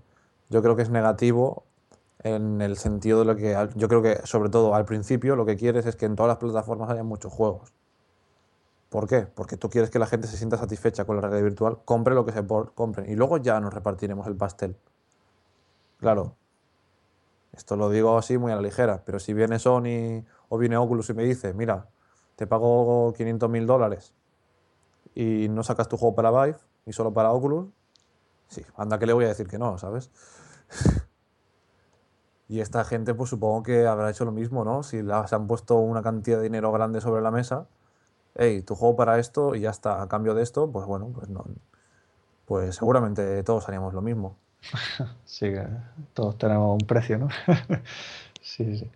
yo creo que es negativo en el sentido de lo que, yo creo que sobre todo al principio lo que quieres es que en todas las plataformas haya muchos juegos. ¿Por qué? Porque tú quieres que la gente se sienta satisfecha con la realidad virtual, compre lo que se compren y luego ya nos repartiremos el pastel. Claro, esto lo digo así muy a la ligera, pero si viene Sony o viene Oculus y me dice, mira, te pago 500 mil dólares y no sacas tu juego para Vive y solo para Oculus, sí, anda que le voy a decir que no, ¿sabes? y esta gente pues supongo que habrá hecho lo mismo, ¿no? Si se han puesto una cantidad de dinero grande sobre la mesa, hey, tu juego para esto y ya está, a cambio de esto, pues bueno, pues no, pues seguramente todos haríamos lo mismo. Sí, todos tenemos un precio, ¿no? Sí, sí.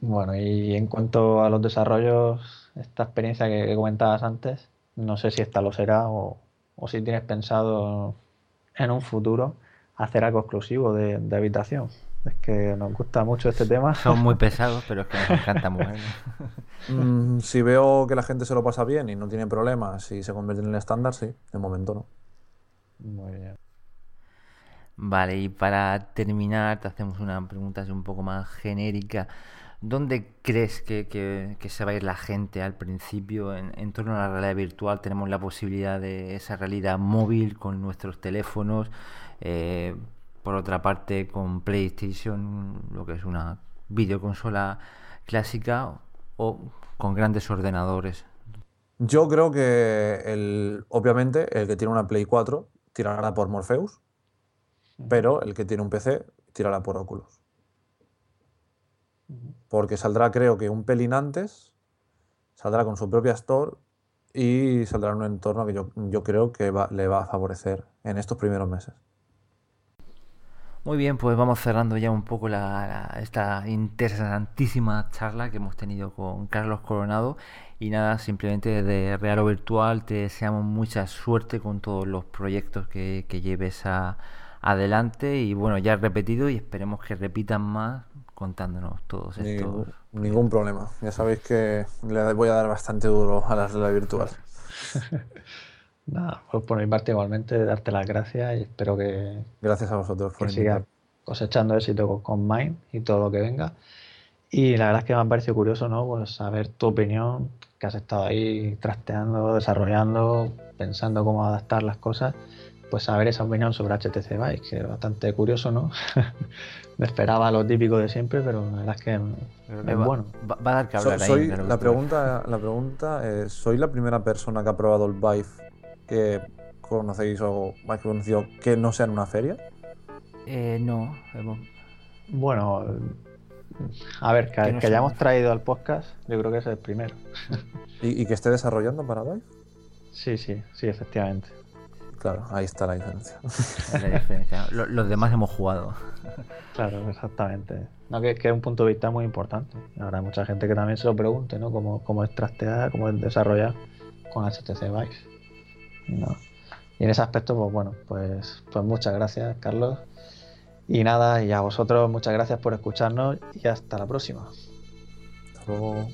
Bueno, y en cuanto a los desarrollos, esta experiencia que, que comentabas antes, no sé si esta lo será o, o si tienes pensado en un futuro hacer algo exclusivo de, habitación. Es que nos gusta mucho este tema. Son muy pesados, pero es que nos encanta moverlo. Mm, si veo que la gente se lo pasa bien y no tiene problemas y se convierte en el estándar, sí, de momento no. Muy bien. Vale, y para terminar, te hacemos una pregunta un poco más genérica. ¿Dónde crees que, se va a ir la gente al principio? En, torno a la realidad virtual tenemos la posibilidad de esa realidad móvil con nuestros teléfonos. Eh, por otra parte, con PlayStation, lo que es una videoconsola clásica o con grandes ordenadores. Yo creo que el, obviamente el que tiene una Play 4 tirará por Morpheus, pero el que tiene un PC tirará por Oculus porque saldrá creo que un pelín antes, saldrá con su propia store y saldrá en un entorno que yo, creo que le va a favorecer en estos primeros meses. Muy bien, pues vamos cerrando ya un poco esta interesantísima charla que hemos tenido con Carlos Coronado. Y nada, simplemente de Real o Virtual te deseamos mucha suerte con todos los proyectos que, que lleves a, adelante. Y bueno, ya he repetido y esperemos que repitan más contándonos todos estos. Ningún, problema. Ya sabéis que le voy a dar bastante duro a la realidad virtual. Nada, pues por mi parte igualmente darte las gracias y espero que. Gracias a vosotros por que cosechando éxito con, Mind y todo lo que venga. Y la verdad es que me ha parecido curioso, ¿no? Pues saber tu opinión, que has estado ahí trasteando, desarrollando, pensando cómo adaptar las cosas pues saber esa opinión sobre HTC Vive, que es bastante curioso, ¿no? Me esperaba lo típico de siempre, pero la verdad es que es bueno. Va, a dar que hablar soy, la pregunta, la pregunta es, ¿soy la primera persona que ha probado el Vive que conocéis o más que conocido que no sea en una feria? Eh, no. Bueno, a ver, que, hayamos traído al podcast, yo creo que es el primero. ¿Y, ¿Y, que esté desarrollando para Vive? Sí, sí, sí, efectivamente. Claro, ahí está la diferencia. Los, demás hemos jugado. Claro, exactamente. No, que, que, es un punto de vista muy importante. Habrá mucha gente que también se lo pregunte, ¿no? Cómo, cómo es trastear, cómo es desarrollar con HTC Vive. Y en ese aspecto, pues bueno, pues, pues muchas gracias, Carlos. Y nada, y a vosotros muchas gracias por escucharnos y hasta la próxima. Hasta luego.